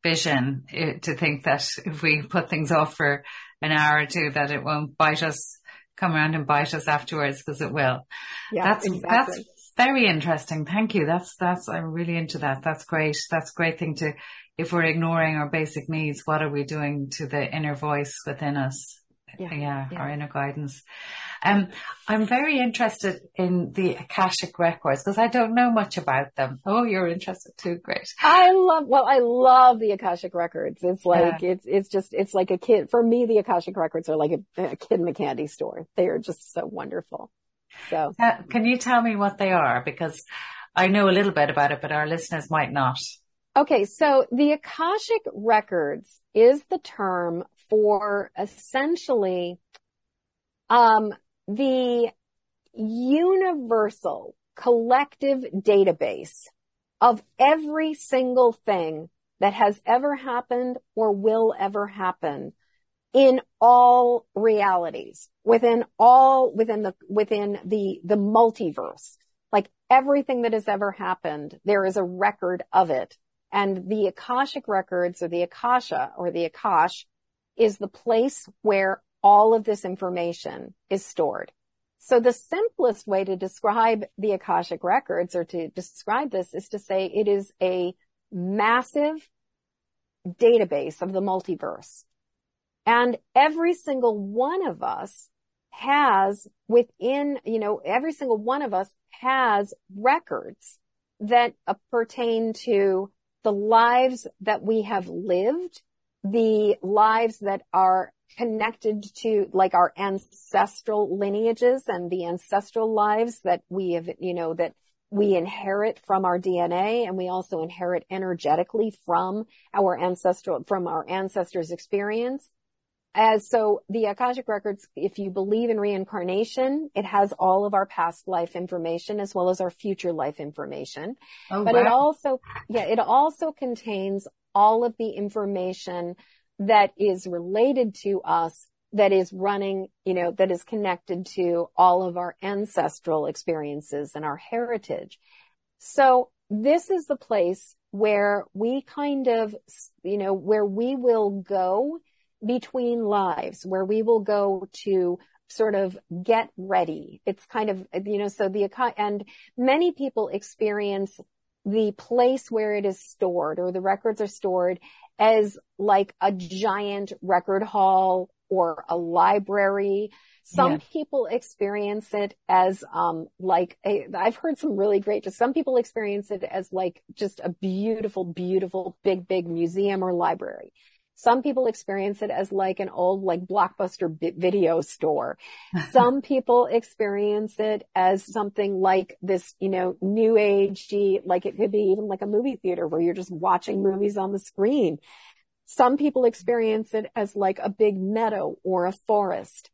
vision eh, to think that if we put things off for an hour or two, that it won't bite us, come around and bite us afterwards because it will. Yeah, that's, exactly. that's very interesting. Thank you. That's, that's, I'm really into that. That's great. That's a great thing to, if we're ignoring our basic needs, what are we doing to the inner voice within us? Yeah, yeah, yeah. our inner guidance. Um, I'm very interested in the Akashic records because I don't know much about them. Oh, you're interested too. Great. I love, well, I love the Akashic records. It's like, yeah. it's, it's just, it's like a kid. For me, the Akashic records are like a, a kid in a candy store. They are just so wonderful. So uh, can you tell me what they are? Because I know a little bit about it, but our listeners might not. Okay. So the Akashic records is the term for essentially, um, the universal collective database of every single thing that has ever happened or will ever happen in all realities within all within the within the the multiverse. Like everything that has ever happened there is a record of it. And the akashic records or the akasha or the akash is the place where all of this information is stored. So the simplest way to describe the Akashic records or to describe this is to say it is a massive database of the multiverse. And every single one of us has within, you know, every single one of us has records that pertain to the lives that we have lived, the lives that are connected to like our ancestral lineages and the ancestral lives that we have, you know, that we inherit from our DNA and we also inherit energetically from our ancestral, from our ancestors' experience. As so the Akashic records, if you believe in reincarnation, it has all of our past life information as well as our future life information. Oh, but wow. it also, yeah, it also contains all of the information that is related to us that is running, you know, that is connected to all of our ancestral experiences and our heritage. So this is the place where we kind of, you know, where we will go between lives, where we will go to sort of get ready. It's kind of, you know, so the, and many people experience the place where it is stored or the records are stored as like a giant record hall or a library. Some yeah. people experience it as, um, like a, I've heard some really great, just some people experience it as like just a beautiful, beautiful, big, big museum or library. Some people experience it as like an old, like blockbuster video store. Some people experience it as something like this, you know, new agey, like it could be even like a movie theater where you're just watching movies on the screen. Some people experience it as like a big meadow or a forest.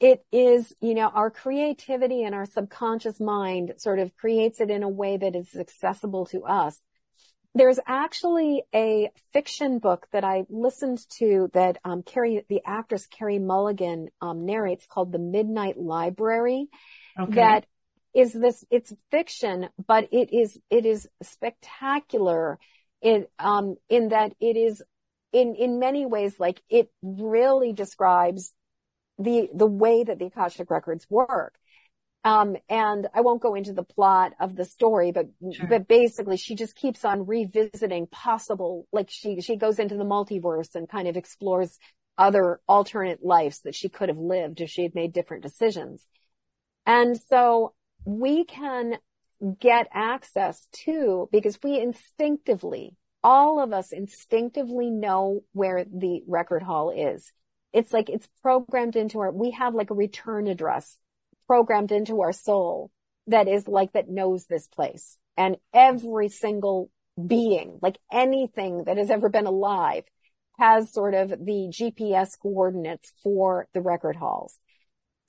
It is, you know, our creativity and our subconscious mind sort of creates it in a way that is accessible to us. There's actually a fiction book that I listened to that um, Carey, the actress Carey Mulligan um, narrates called The Midnight Library. Okay. That is this, it's fiction, but it is, it is spectacular in, um, in that it is in, in many ways, like it really describes the, the way that the Akashic records work. Um, and I won't go into the plot of the story, but, sure. but basically she just keeps on revisiting possible, like she, she goes into the multiverse and kind of explores other alternate lives that she could have lived if she had made different decisions. And so we can get access to, because we instinctively, all of us instinctively know where the record hall is. It's like it's programmed into our, we have like a return address programmed into our soul that is like that knows this place. And every single being, like anything that has ever been alive has sort of the GPS coordinates for the record halls.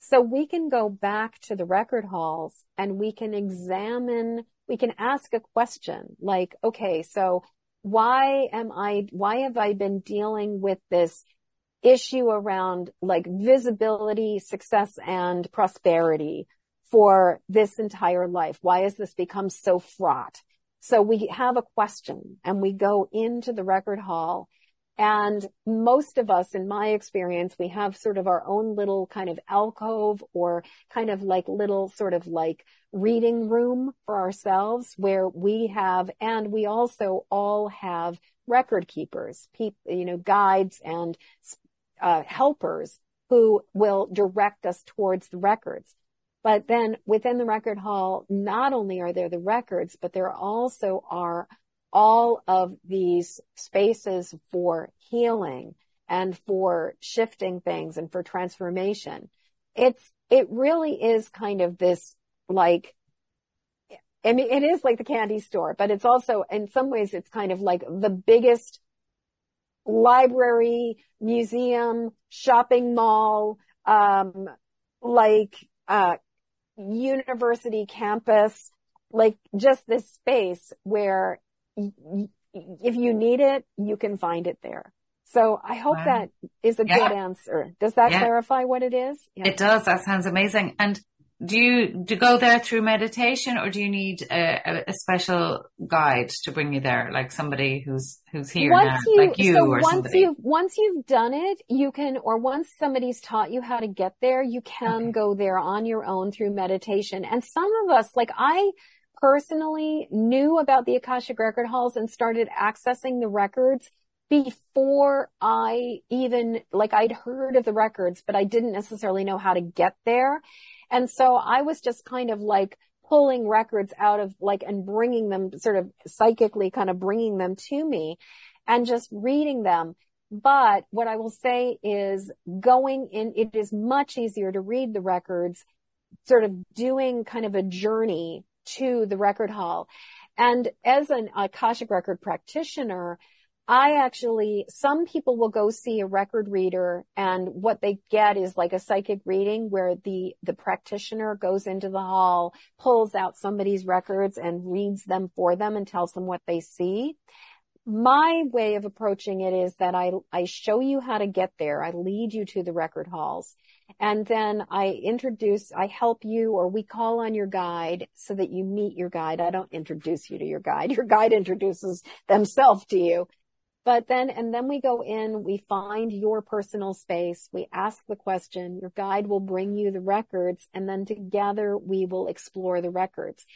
So we can go back to the record halls and we can examine, we can ask a question like, okay, so why am I, why have I been dealing with this issue around like visibility, success and prosperity for this entire life? Why has this become so fraught? So we have a question and we go into the record hall and most of us, in my experience, we have sort of our own little kind of alcove or kind of like little sort of like reading room for ourselves where we have, and we also all have record keepers, people, you know, guides and uh, helpers who will direct us towards the records. But then within the record hall, not only are there the records, but there also are all of these spaces for healing and for shifting things and for transformation. It's, it really is kind of this like, I mean, it is like the candy store, but it's also, in some ways, it's kind of like the biggest library, museum, shopping mall, um, like, uh, university campus, like just this space where if you need it, you can find it there. So I hope wow. that is a yeah. good answer. Does that yeah. clarify what it is? Yeah. It does. That sounds amazing. And do you do you go there through meditation or do you need a, a, special guide to bring you there like somebody who's who's here once now you, like you so or once somebody you once you've done it you can or once somebody's taught you how to get there you can okay. go there on your own through meditation and some of us like I personally knew about the Akashic record halls and started accessing the records before I even, like I'd heard of the records, but I didn't necessarily know how to get there. And so I was just kind of like pulling records out of like and bringing them sort of psychically kind of bringing them to me and just reading them. But what I will say is going in, it is much easier to read the records, sort of doing kind of a journey to the record hall. And as an Akashic record practitioner, I actually, some people will go see a record reader and what they get is like a psychic reading where the, the practitioner goes into the hall, pulls out somebody's records and reads them for them and tells them what they see. My way of approaching it is that I, I show you how to get there. I lead you to the record halls and then I introduce, I help you or we call on your guide so that you meet your guide. I don't introduce you to your guide. Your guide introduces themselves to you. But then, and then we go in, we find your personal space, we ask the question, your guide will bring you the records, and then together we will explore the records.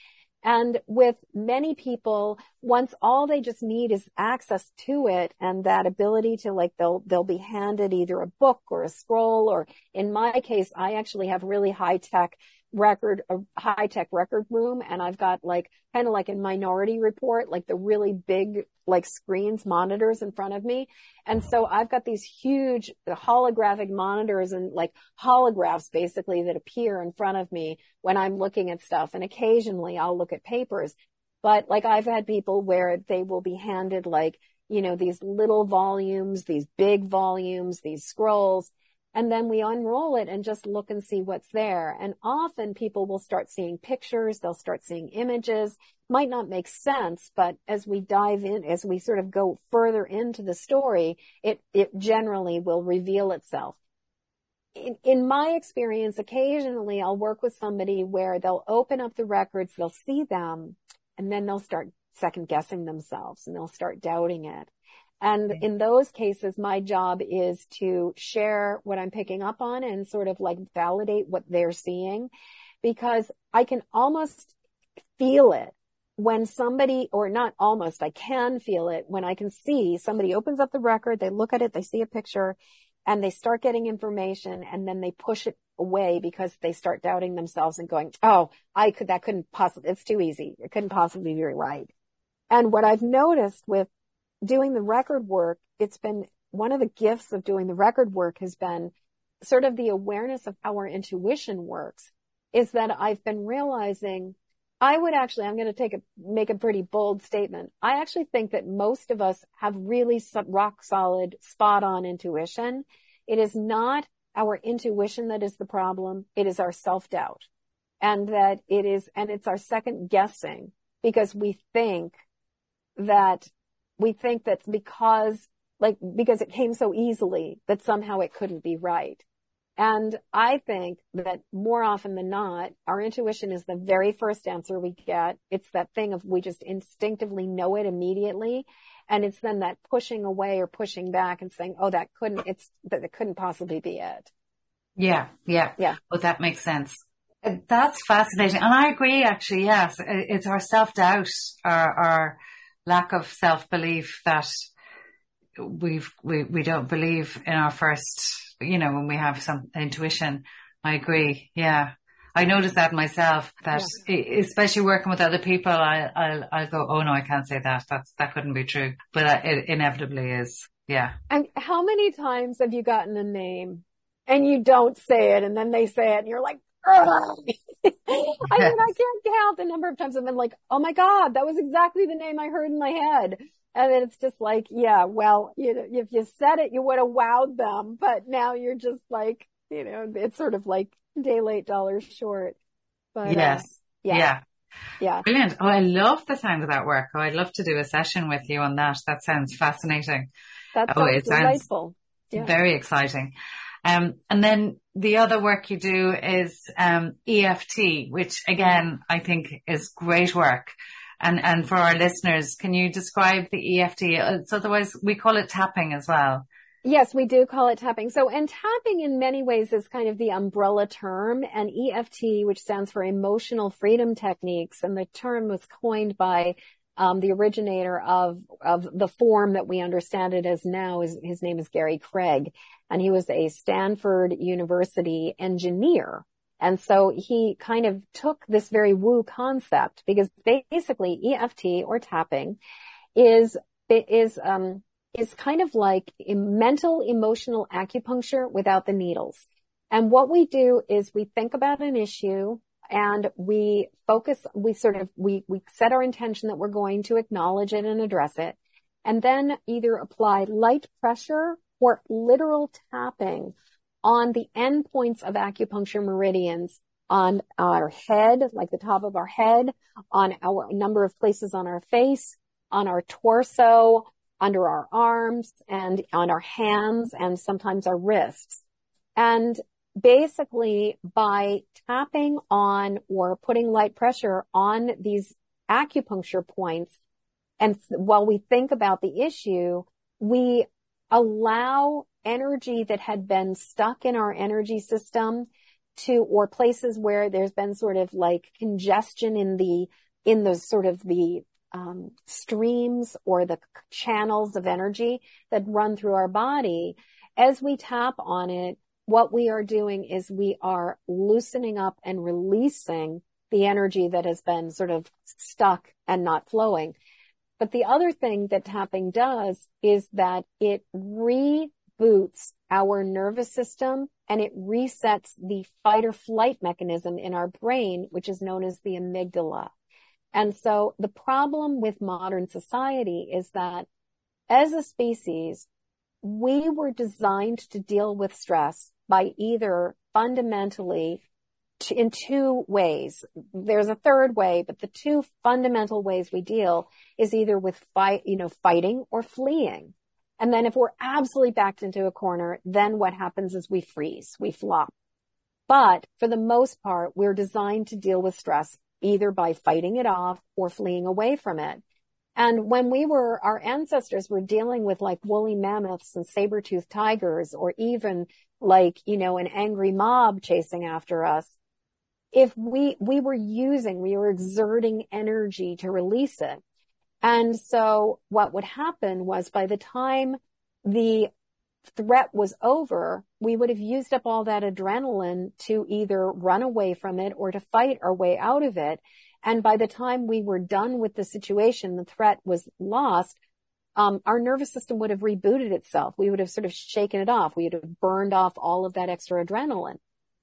And with many people, once all they just need is access to it and that ability to like, they'll, they'll be handed either a book or a scroll, or in my case, I actually have really high tech record, a high tech record room. And I've got like, kind of like a minority report, like the really big, like screens, monitors in front of me. And mm-hmm. so I've got these huge holographic monitors and like holographs basically that appear in front of me when I'm looking at stuff. And occasionally I'll look at papers, but like I've had people where they will be handed like, you know, these little volumes, these big volumes, these scrolls and then we unroll it and just look and see what's there. And often people will start seeing pictures. They'll start seeing images. Might not make sense, but as we dive in, as we sort of go further into the story, it, it generally will reveal itself. In, in my experience, occasionally I'll work with somebody where they'll open up the records, they'll see them, and then they'll start second guessing themselves and they'll start doubting it. And in those cases, my job is to share what I'm picking up on and sort of like validate what they're seeing because I can almost feel it when somebody, or not almost, I can feel it when I can see somebody opens up the record, they look at it, they see a picture and they start getting information and then they push it away because they start doubting themselves and going, Oh, I could, that couldn't possibly, it's too easy. It couldn't possibly be right. And what I've noticed with doing the record work, it's been one of the gifts of doing the record work has been sort of the awareness of how our intuition works is that I've been realizing I would actually, I'm going to take a, make a pretty bold statement. I actually think that most of us have really rock solid, spot on intuition. It is not our intuition that is the problem. It is our self doubt and that it is, and it's our second guessing because we think that we think that because like, because it came so easily that somehow it couldn't be right. And I think that more often than not, our intuition is the very first answer we get. It's that thing of we just instinctively know it immediately. And it's then that pushing away or pushing back and saying, Oh, that couldn't, it's that it couldn't possibly be it. Yeah. Yeah. Yeah. Well, that makes sense. That's fascinating. And I agree, actually. Yes. It's our self doubt, our, our lack of self belief that we've, we, we don't believe in our first, you know, when we have some intuition. I agree. Yeah. I noticed that myself that yeah. especially working with other people, I, I'll, I'll go, Oh no, I can't say that. That's, that couldn't be true, but it inevitably is. Yeah. And how many times have you gotten a name and you don't say it and then they say it and you're like, I mean, I can't count the number of times I've been like, oh my God, that was exactly the name I heard in my head. And then it's just like, yeah, well, you know, if you said it, you would have wowed them, but now you're just like, you know, it's sort of like day late, dollars short. But yes, uh, yeah. yeah. Yeah. Brilliant. Oh, I love the sound of that work. Oh, I'd love to do a session with you on that. That sounds fascinating. That sounds oh, it delightful. Sounds yeah. very exciting. Um, and then the other work you do is um, EFT, which again I think is great work. And and for our listeners, can you describe the EFT? It's otherwise we call it tapping as well. Yes, we do call it tapping. So, and tapping in many ways is kind of the umbrella term and EFT, which stands for emotional freedom techniques. And the term was coined by um, the originator of of the form that we understand it as now is his name is Gary Craig, and he was a Stanford University engineer. And so he kind of took this very woo concept because basically EFT or tapping is is um is kind of like mental emotional acupuncture without the needles. And what we do is we think about an issue and we focus, we sort of, we, we set our intention that we're going to acknowledge it and address it and then either apply light pressure or literal tapping on the end points of acupuncture meridians on our head, like the top of our head, on our number of places on our face, on our torso, under our arms and on our hands and sometimes our wrists. And basically by tapping on or putting light pressure on these acupuncture points, and while we think about the issue, we allow energy that had been stuck in our energy system to, or places where there's been sort of like congestion in the, in the sort of the um, streams or the channels of energy that run through our body. As we tap on it, what we are doing is we are loosening up and releasing the energy that has been sort of stuck and not flowing. But the other thing that tapping does is that it reboots our nervous system and it resets the fight or flight mechanism in our brain, which is known as the amygdala. And so the problem with modern society is that as a species, we were designed to deal with stress by either fundamentally in two ways. There's a third way, but the two fundamental ways we deal is either with fight, you know, fighting or fleeing. And then if we're absolutely backed into a corner, then what happens is we freeze, we flop. But for the most part, we're designed to deal with stress either by fighting it off or fleeing away from it. And when we were, our ancestors were dealing with like woolly mammoths and saber-toothed tigers or even like, you know, an angry mob chasing after us. If we, we were using, we were exerting energy to release it. And so what would happen was by the time the threat was over, we would have used up all that adrenaline to either run away from it or to fight our way out of it. And by the time we were done with the situation, the threat was lost. Um, our nervous system would have rebooted itself. We would have sort of shaken it off. We would have burned off all of that extra adrenaline.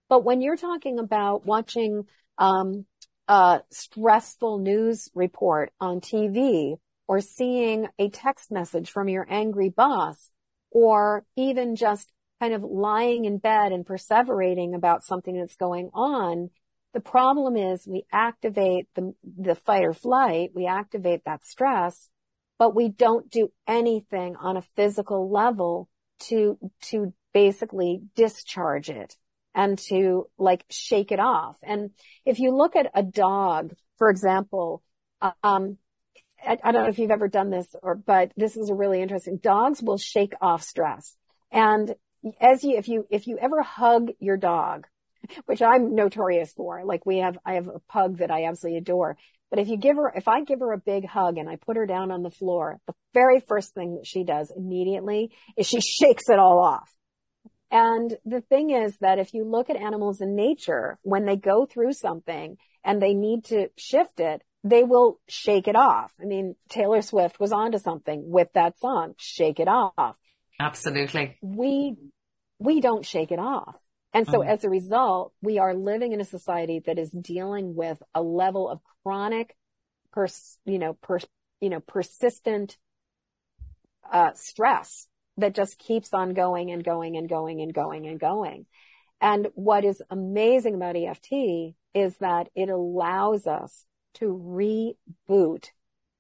But when you're talking about watching um, a stressful news report on TV or seeing a text message from your angry boss, or even just kind of lying in bed and perseverating about something that's going on. The problem is we activate the, the fight or flight. We activate that stress, but we don't do anything on a physical level to, to basically discharge it and to like shake it off. And if you look at a dog, for example, um, I, I, don't know if you've ever done this or, but this is a really interesting. Dogs will shake off stress. And as you, if you, if you ever hug your dog, which I'm notorious for, like we have, I have a pug that I absolutely adore. But if you give her, if I give her a big hug and I put her down on the floor, the very first thing that she does immediately is she shakes it all off. And the thing is that if you look at animals in nature, when they go through something and they need to shift it, they will shake it off. I mean, Taylor Swift was onto something with that song, Shake It Off. Absolutely. We, we don't shake it off. And so mm-hmm. as a result, we are living in a society that is dealing with a level of chronic, pers, you know, per, you know, persistent, uh, stress that just keeps on going and going and going and going and going. And what is amazing about EFT is that it allows us to reboot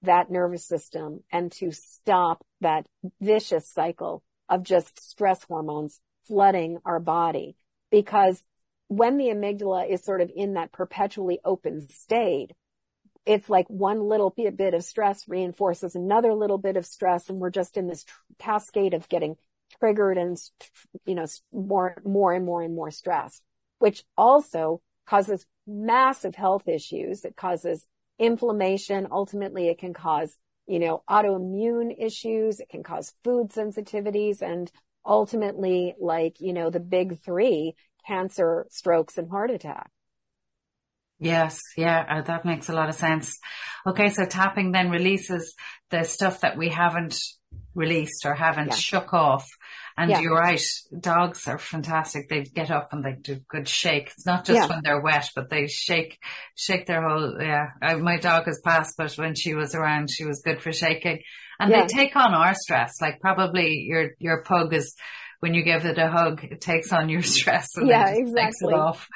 that nervous system and to stop that vicious cycle of just stress hormones flooding our body. Because when the amygdala is sort of in that perpetually open state, it's like one little bit of stress reinforces another little bit of stress. And we're just in this cascade of getting triggered and, you know, more, more and more and more stress, which also causes massive health issues. It causes inflammation. Ultimately, it can cause, you know, autoimmune issues. It can cause food sensitivities and ultimately like, you know, the big three, cancer, strokes and heart attack. Yes, yeah, uh, that makes a lot of sense. Okay, so tapping then releases the stuff that we haven't released or haven't yeah. shook off. And yeah. you're right, dogs are fantastic. They get up and they do good shake. It's not just yeah. when they're wet, but they shake, shake their whole, yeah. I, my dog has passed, but when she was around, she was good for shaking. And they take on our stress. Like probably your, your pug is, when you give it a hug, it takes on your stress and yeah, exactly. takes it off.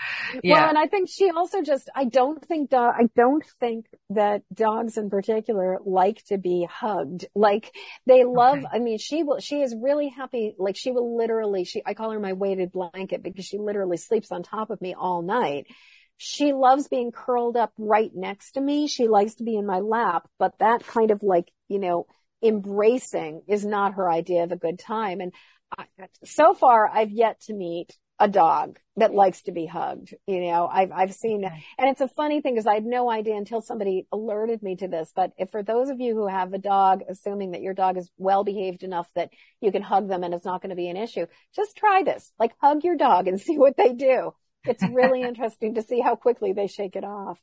Yeah. Well, and I think she also just, I don't think dog, I don't think that dogs in particular like to be hugged. Like they love, okay. I mean, she will, she is really happy. Like she will literally, she, I call her my weighted blanket because she literally sleeps on top of me all night. She loves being curled up right next to me. She likes to be in my lap, but that kind of like, you know, embracing is not her idea of a good time. And so far I've yet to meet a dog that likes to be hugged. You know, I've, I've seen, and it's a funny thing because I had no idea until somebody alerted me to this. But if for those of you who have a dog, assuming that your dog is well behaved enough that you can hug them and it's not going to be an issue, just try this. Like hug your dog and see what they do. It's really interesting to see how quickly they shake it off.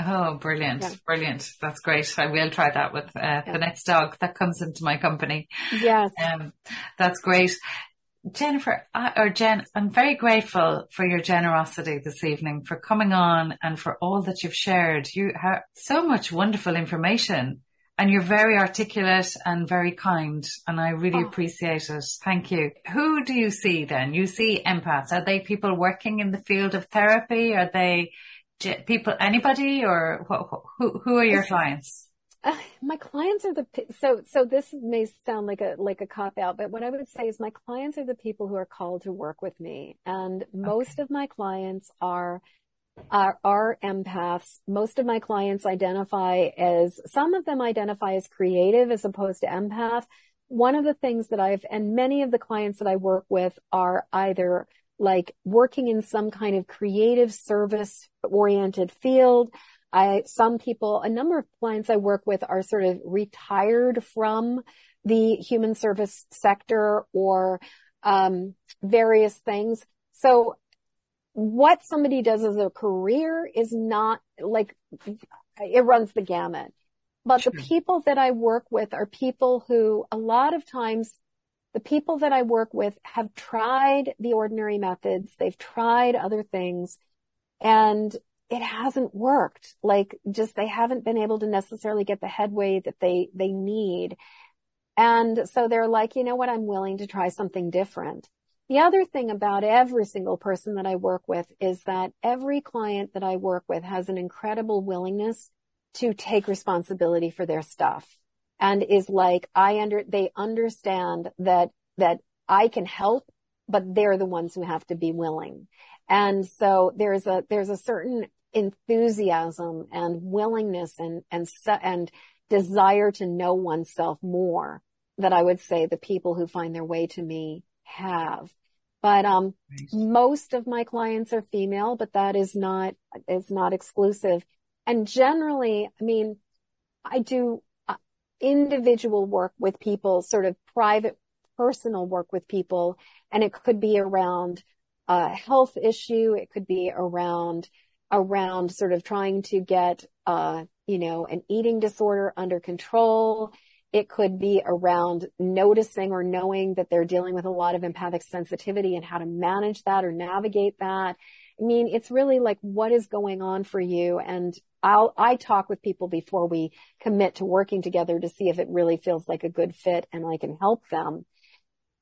Oh, brilliant. Yeah. Brilliant. That's great. I will try that with uh, yeah. the next dog that comes into my company. Yes. Um, that's great. Jennifer, uh, or Jen, I'm very grateful for your generosity this evening, for coming on and for all that you've shared. You have so much wonderful information and you're very articulate and very kind and I really oh. appreciate it. Thank you. Who do you see then? You see empaths. Are they people working in the field of therapy? Are they people, anybody, or who who are your clients? Uh, my clients are the so so this may sound like a like a cop out, but what I would say is my clients are the people who are called to work with me, and most okay. of my clients are are, are empaths. Most of my clients identify as some of them identify as creative as opposed to empath. One of the things that I've and many of the clients that I work with are either like working in some kind of creative service oriented field. I, some people, a number of clients I work with are sort of retired from the human service sector or, um, various things. So what somebody does as a career is not like, it runs the gamut. But sure. the people that I work with are people who a lot of times the people that I work with have tried the ordinary methods. They've tried other things and it hasn't worked. Like just they haven't been able to necessarily get the headway that they, they need. And so they're like, you know what? I'm willing to try something different. The other thing about every single person that I work with is that every client that I work with has an incredible willingness to take responsibility for their stuff and is like, I under, they understand that, that I can help, but they're the ones who have to be willing. And so there's a, there's a certain enthusiasm and willingness and, and, and desire to know oneself more that I would say the people who find their way to me have. But, um, nice. most of my clients are female, but that is not, it's not exclusive. And generally, I mean, I do individual work with people, sort of private, personal work with people, and it could be around a health issue. It could be around, around sort of trying to get, uh, you know, an eating disorder under control. It could be around noticing or knowing that they're dealing with a lot of empathic sensitivity and how to manage that or navigate that. I mean, it's really like what is going on for you. And I'll, I talk with people before we commit to working together to see if it really feels like a good fit and I can help them.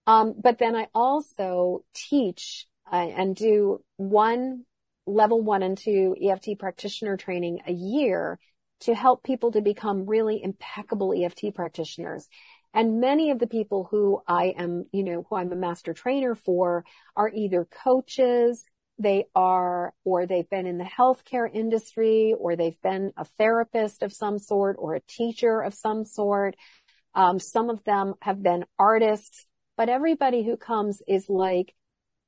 Um, but then I also teach uh, and do one level one and two EFT practitioner training a year to help people to become really impeccable EFT practitioners. And many of the people who I am, you know, who I'm a master trainer for are either coaches, they are, or they've been in the healthcare industry, or they've been a therapist of some sort, or a teacher of some sort. Um, some of them have been artists, but everybody who comes is like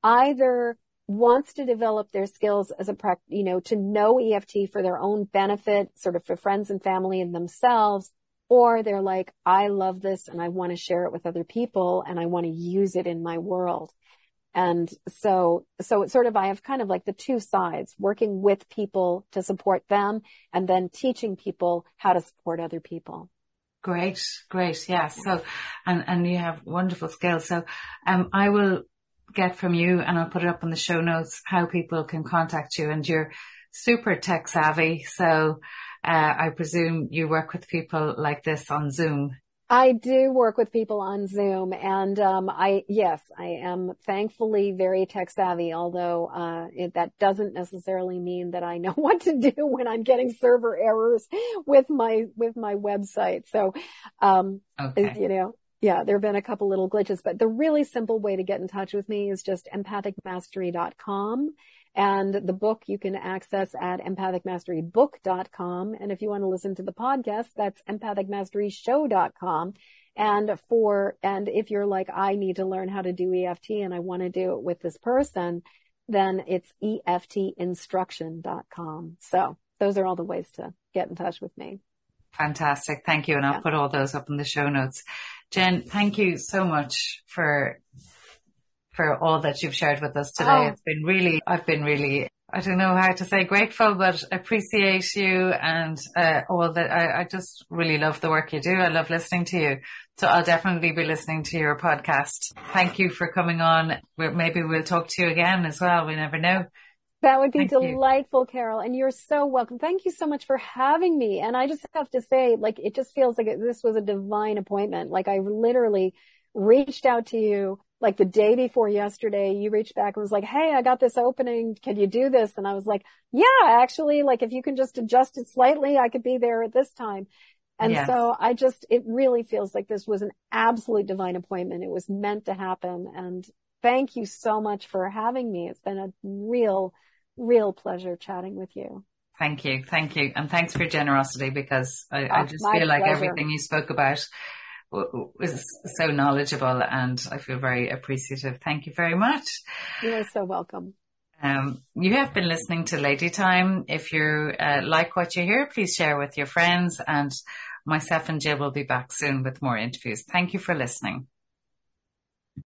either wants to develop their skills as a you know, to know EFT for their own benefit, sort of for friends and family and themselves, or they're like, I love this and I want to share it with other people and I want to use it in my world. And so, so it's sort of, I have kind of like the two sides, working with people to support them and then teaching people how to support other people. Great, great. Yeah. So, and, and you have wonderful skills. So, um, I will get from you and I'll put it up in the show notes how people can contact you and you're super tech savvy. So, uh, I presume you work with people like this on Zoom. I do work with people on Zoom and, um, I, yes, I am thankfully very tech savvy, although, uh, it, that doesn't necessarily mean that I know what to do when I'm getting server errors with my, with my website. So, um, okay. you know, yeah, there have been a couple little glitches, but the really simple way to get in touch with me is just empathicmastery.com. And the book you can access at empathicmasterybook.com. And if you want to listen to the podcast, that's empathicmasteryshow.com. And for, and if you're like, I need to learn how to do EFT and I want to do it with this person, then it's eftinstruction.com. So those are all the ways to get in touch with me. Fantastic. Thank you. And I'll yeah. put all those up in the show notes. Jen, thank you so much for for all that you've shared with us today. Oh. It's been really, I've been really, I don't know how to say grateful, but appreciate you and uh, all that. I, I just really love the work you do. I love listening to you. So I'll definitely be listening to your podcast. Thank you for coming on. We're, maybe we'll talk to you again as well. We never know. That would be Thank delightful, you. Carol. And you're so welcome. Thank you so much for having me. And I just have to say, like, it just feels like this was a divine appointment. Like I literally reached out to you like the day before yesterday, you reached back and was like, Hey, I got this opening. Can you do this? And I was like, yeah, actually, like if you can just adjust it slightly, I could be there at this time. And yes. so I just, it really feels like this was an absolute divine appointment. It was meant to happen. And thank you so much for having me. It's been a real, real pleasure chatting with you. Thank you. Thank you. And thanks for your generosity because I, oh, I just feel like pleasure. everything you spoke about was so knowledgeable and I feel very appreciative. Thank you very much. You're so welcome. Um, you have been listening to Lady Time. If you uh, like what you hear, please share with your friends and myself and Jill will be back soon with more interviews. Thank you for listening.